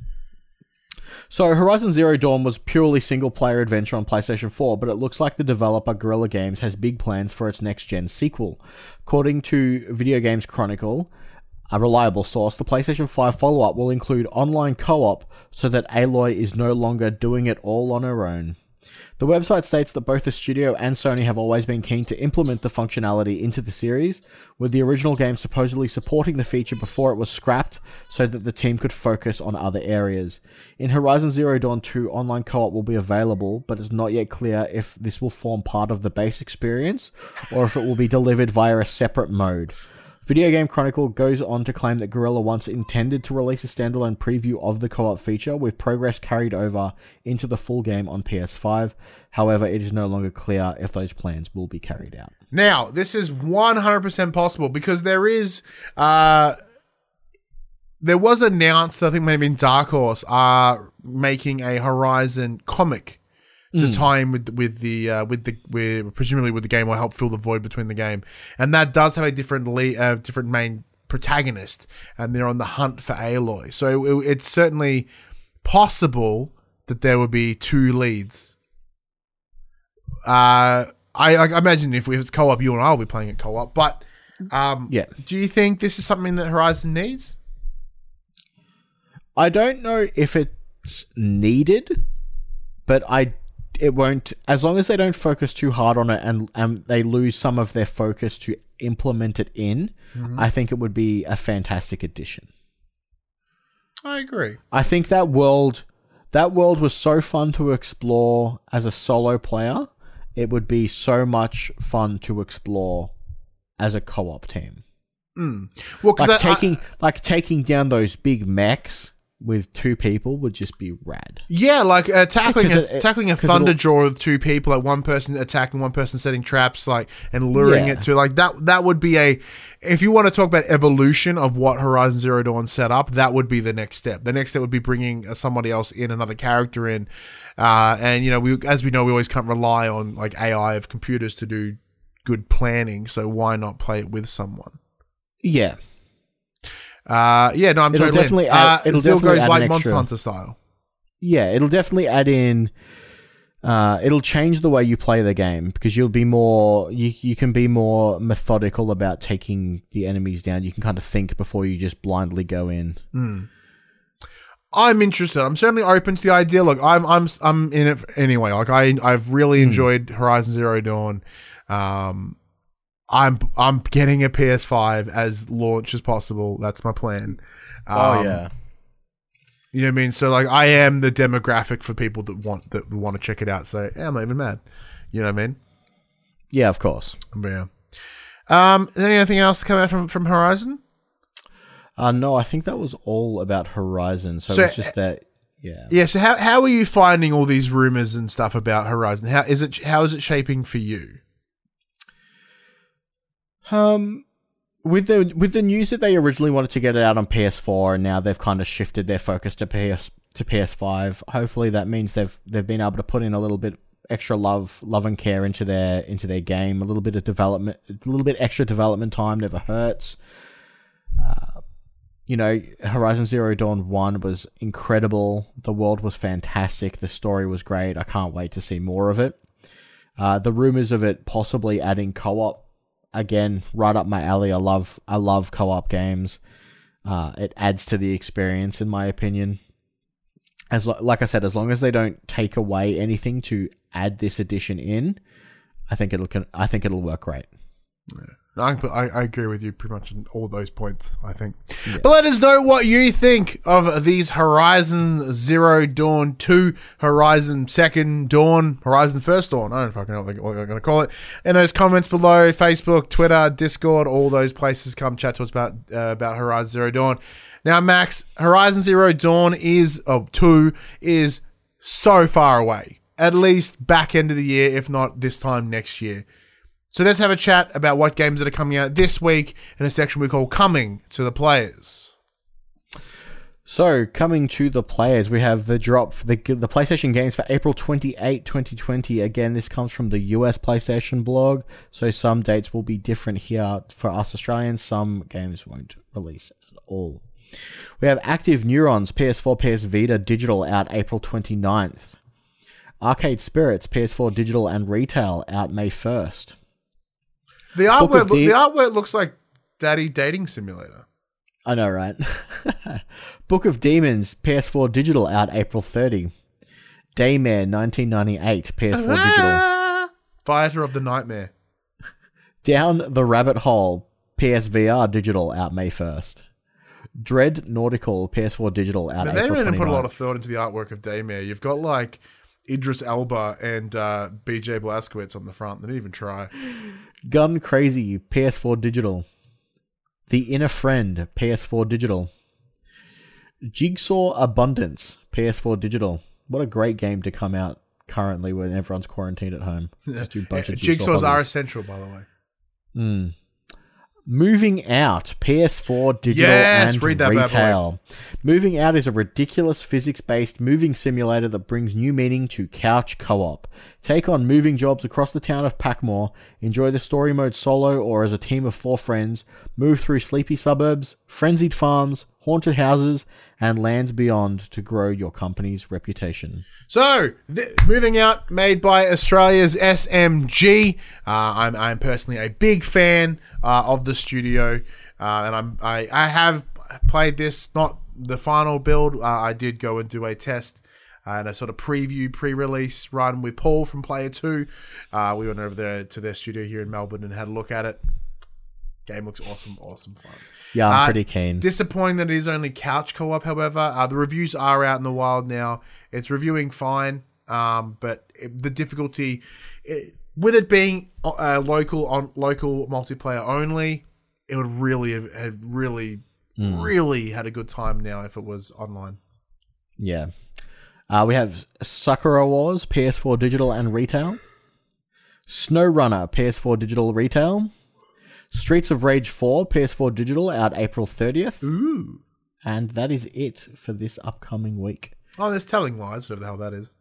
So Horizon Zero Dawn was purely single player adventure on PlayStation 4, but it looks like the developer Guerrilla Games has big plans for its next gen sequel. According to Video Games Chronicle, a reliable source, the PlayStation 5 follow up will include online co op so that Aloy is no longer doing it all on her own. The website states that both the studio and Sony have always been keen to implement the functionality into the series, with the original game supposedly supporting the feature before it was scrapped so that the team could focus on other areas. In Horizon Zero Dawn 2, online co op will be available, but it's not yet clear if this will form part of the base experience or if it will be delivered via a separate mode. Video Game Chronicle goes on to claim that Guerrilla once intended to release a standalone preview of the co op feature, with progress carried over into the full game on PS5. However, it is no longer clear if those plans will be carried out. Now, this is 100% possible because there is uh there was announced, I think maybe in Dark Horse, are making a Horizon comic to tie in with with the uh, with the with presumably with the game will help fill the void between the game, and that does have a different le- uh, different main protagonist, and they're on the hunt for Aloy. So it, it's certainly possible that there would be two leads. Uh, I, I imagine if it's co-op, you and I will be playing it co-op. But um, Yeah. do you think this is something that Horizon needs? I don't know if it's needed, but I it won't as long as they don't focus too hard on it and and they lose some of their focus to implement it in. Mm-hmm. I think it would be a fantastic addition. I agree. I think that world that world was so fun to explore as a solo player. It would be so much fun to explore as a co-op team. Hmm. Well, because Like taking like taking down those big mechs with two people would just be rad. Yeah, like uh, tackling a, it- tackling a thunder jaw with two people, like one person attacking, one person setting traps, like and luring Yeah. it to like that. That would be a if you want to talk about evolution of what Horizon Zero Dawn set up, that would be the next step. The next step would be bringing uh, somebody else in, another character in, uh, and you know, we as we know, we always can't rely on like AI of computers to do good planning. So why not play it with someone? Yeah. Uh, yeah, no, I'm It'll totally. in. definitely add- uh, it'll still definitely goes like Monster Hunter style. Yeah, it'll definitely add in. Uh, it'll change the way you play the game because you'll be more. You you can be more methodical about taking the enemies down. You can kind of think before you just blindly go in. Mm. I'm interested. I'm certainly open to the idea. Look, I'm I'm I'm in it anyway. Like I I've really enjoyed Horizon Zero Dawn. Um, I'm I'm getting a PS5 as launch as possible. That's my plan. Um, oh yeah. You know what I mean? So like I am the demographic for people that want that want to check it out. So yeah, I'm not even mad. You know what I mean? yeah, of course. But, yeah. Um, is there anything else to come out from from Horizon? Uh, no, I think that was all about Horizon. So, So, it's just that. Yeah. Yeah. So how how are you finding all these rumors and stuff about Horizon? How is it? How is it shaping for you? Um, with the with the news that they originally wanted to get it out on PS4, and now they've kind of shifted their focus to PS to PS5. Hopefully, that means they've they've been able to put in a little bit extra love love and care into their into their game. A little bit of development, a little bit extra development time never hurts. Uh, you know, Horizon Zero Dawn One was incredible. The world was fantastic. The story was great. I can't wait to see more of it. Uh, the rumors of it possibly adding co-op again, right up my alley. I love I love co-op games. Uh, it adds to the experience, in my opinion. As like I said, as long as they don't take away anything to add this addition in, I think it'll I think it'll work great. No, I, I, I agree with you pretty much on all those points, I think. But let us know what you think of these Horizon Zero Dawn 2, Horizon Second Dawn, Horizon First Dawn. I don't fucking know what they're, what they're going to call it. In those comments below, Facebook, Twitter, Discord, all those places, come chat to us about, uh, about Horizon Zero Dawn. Now, Max, Horizon Zero Dawn is, oh, 2 is so far away. At least back end of the year, if not this time next year. So let's have a chat about what games that are coming out this week in a section we call Coming to the Players. So, coming to the players, we have the drop for the the PlayStation games for April 28, 2020. Again, this comes from the US PlayStation blog, so some dates will be different here for us Australians. Some games won't release at all. We have Active Neurons PS4, PS Vita digital out April 29th. Arcade Spirits PS4 digital and retail out May 1st. The artwork, the- artwork looks like Daddy Dating Simulator. I know, right? Book of Demons PS4 digital out April 30. Daymare 1998 PS4 digital. Ah! Fighter of the Nightmare. Down the Rabbit Hole PSVR digital out May 1st. Dread Nautical PS4 digital out they April didn't put a lot of thought into the artwork of Daymare. You've got like Idris Elba and uh, BJ Blazkowicz on the front. They didn't even try. Gun Crazy PS4 digital. The Inner Friend PS4 digital. Jigsaw Abundance PS4 digital. What a great game to come out currently when everyone's quarantined at home. Just do a bunch of jigsaw Jigsaws are essential, by the way. Mm. Moving Out, PS4 digital Yes, and read that retail. Moving Out is a ridiculous physics-based moving simulator that brings new meaning to couch co-op. Take on moving jobs across the town of Packmore. Enjoy the story mode solo or as a team of four friends. Move through sleepy suburbs, frenzied farms, haunted houses, and lands beyond to grow your company's reputation. So, th- moving out, made by Australia's SMG. Uh, I'm, I'm personally a big fan uh, of the studio, uh, and I'm I, I have played this, not the final build. Uh, I did go and do a test and a sort of preview, pre-release run with Paul from Player Two. Uh, we went over there to their studio here in Melbourne and had a look at it. Game looks awesome, awesome fun. Yeah, I'm Uh, pretty keen. Disappointing that it is only couch co-op. However, uh, the reviews are out in the wild now. It's reviewing fine, um, but it, the difficulty it, with it being uh, local on local multiplayer only, it would really have had really, really had a good time now if it was online. Yeah. Uh, we have Sakura Wars, PS4 digital and retail. Snow Runner, PS4 digital retail. Streets of Rage 4, PS4 digital, out April 30th. Ooh. And that is it for this upcoming week. Oh, there's telling lies, whatever the hell that is.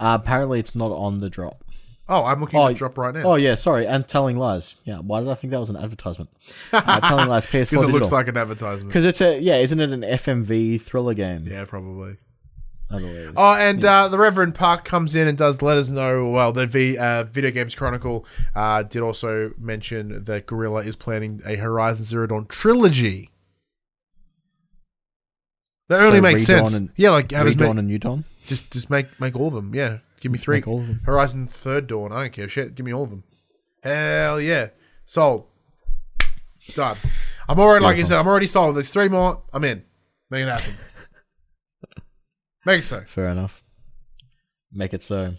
Uh, apparently, it's not on the drop. Oh, I'm looking Oh, at the drop right now. Oh, yeah, sorry. And Telling Lies. Yeah, why did I think that was an advertisement? Uh, telling Lies, PS4 because digital. it looks like an advertisement. Because it's a, yeah, isn't it an FMV thriller game? Yeah, probably. Oh, and uh, the Reverend Park comes in and does let us know. Well, the v, uh, Video Games Chronicle uh, did also mention that Guerrilla is planning a Horizon Zero Dawn trilogy. That only So makes sense. and- yeah, like have make, and New Dawn? just just make make all of them. Yeah, give me three. Make all of them. Horizon Third Dawn. I don't care shit. Give me all of them. Hell yeah, sold. Done. I'm already like I said. I'm already sold. There's three more. I'm in. Make it happen. Make it so. Fair enough. Make it so.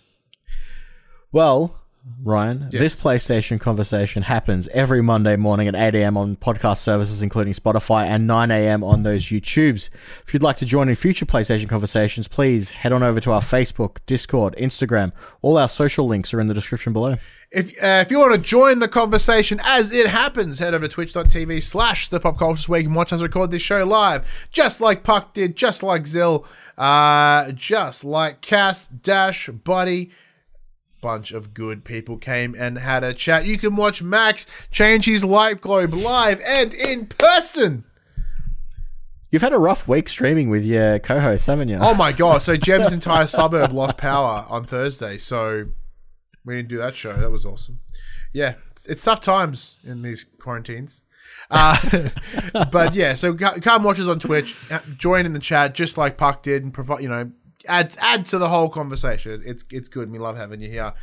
Well, Ryan, Yes. this PlayStation conversation happens every Monday morning at 8 a.m. on podcast services, including Spotify, and 9 a.m. on those YouTubes. If you'd like to join in future PlayStation conversations, please head on over to our Facebook, Discord, Instagram. All our social links are in the description below. If uh, if you want to join the conversation as it happens, head over to twitch.tv slash the pop cultures where you can watch us record this show live. Just like Puck did, just like Zill, uh, just like Cass, Dash, Buddy. Bunch of good people came and had a chat. You can watch Max change his light globe live and in person. You've had a rough week streaming with your co-host, haven't you? Oh my god! So Jem's entire suburb lost power on Thursday, so we didn't do that show. That was awesome. Yeah, it's tough times in these quarantines. Uh, but yeah, so come watch us on Twitch, join in the chat just like Puck did, and provide you know add add to the whole conversation. It's it's good. We love having you here.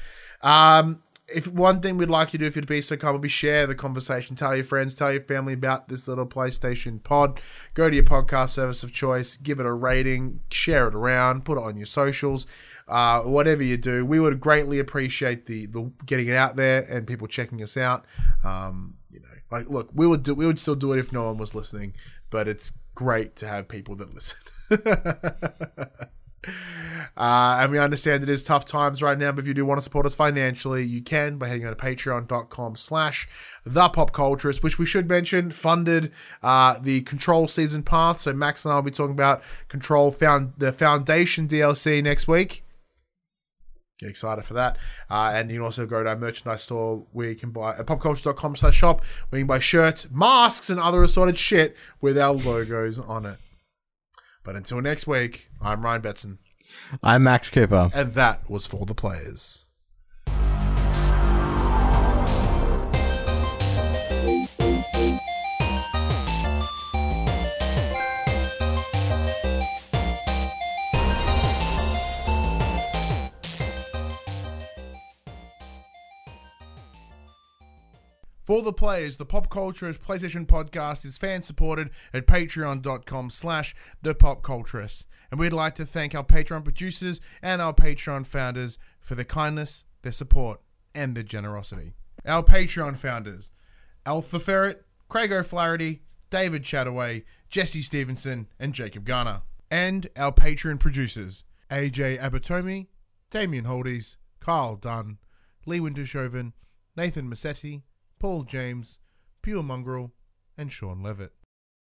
Um, if one thing we'd like you to do if you'd be so kind would be share the conversation, tell your friends, tell your family about this little PlayStation pod. Go to your podcast service of choice, give it a rating, share it around, put it on your socials, uh, whatever you do. We would greatly appreciate the, the getting it out there and people checking us out. Um, you know, like look, we would do we would still do it if no one was listening, but it's great to have people that listen. Uh, and we understand it is tough times right now, but if you do want to support us financially, you can by heading on to patreon.com slash the pop culturist, which we should mention funded uh, the control season path. So Max and I will be talking about control found the foundation DLC next week. Get excited for that. Uh, and you can also go to our merchandise store where you can buy at popculture.com slash shop where you can buy shirts, masks, and other assorted shit with our logos on it. But until next week, I'm Ryan Betson. I'm Max Cooper. And that was for the players. For the players, the Pop Culturist PlayStation podcast is fan supported at patreon.com slash the pop culturist. And we'd like to thank our Patreon producers and our Patreon founders for their kindness, their support, and their generosity. Our Patreon founders, Alpha Ferret, Craig O'Flaherty, David Chataway, Jesse Stevenson, and Jacob Garner. And our Patreon producers, AJ Abatomi, Damien Holdies, Carl Dunn, Lee Wintershoven, Nathan Massetti, Paul James, Pure Mongrel, and Sean Levitt.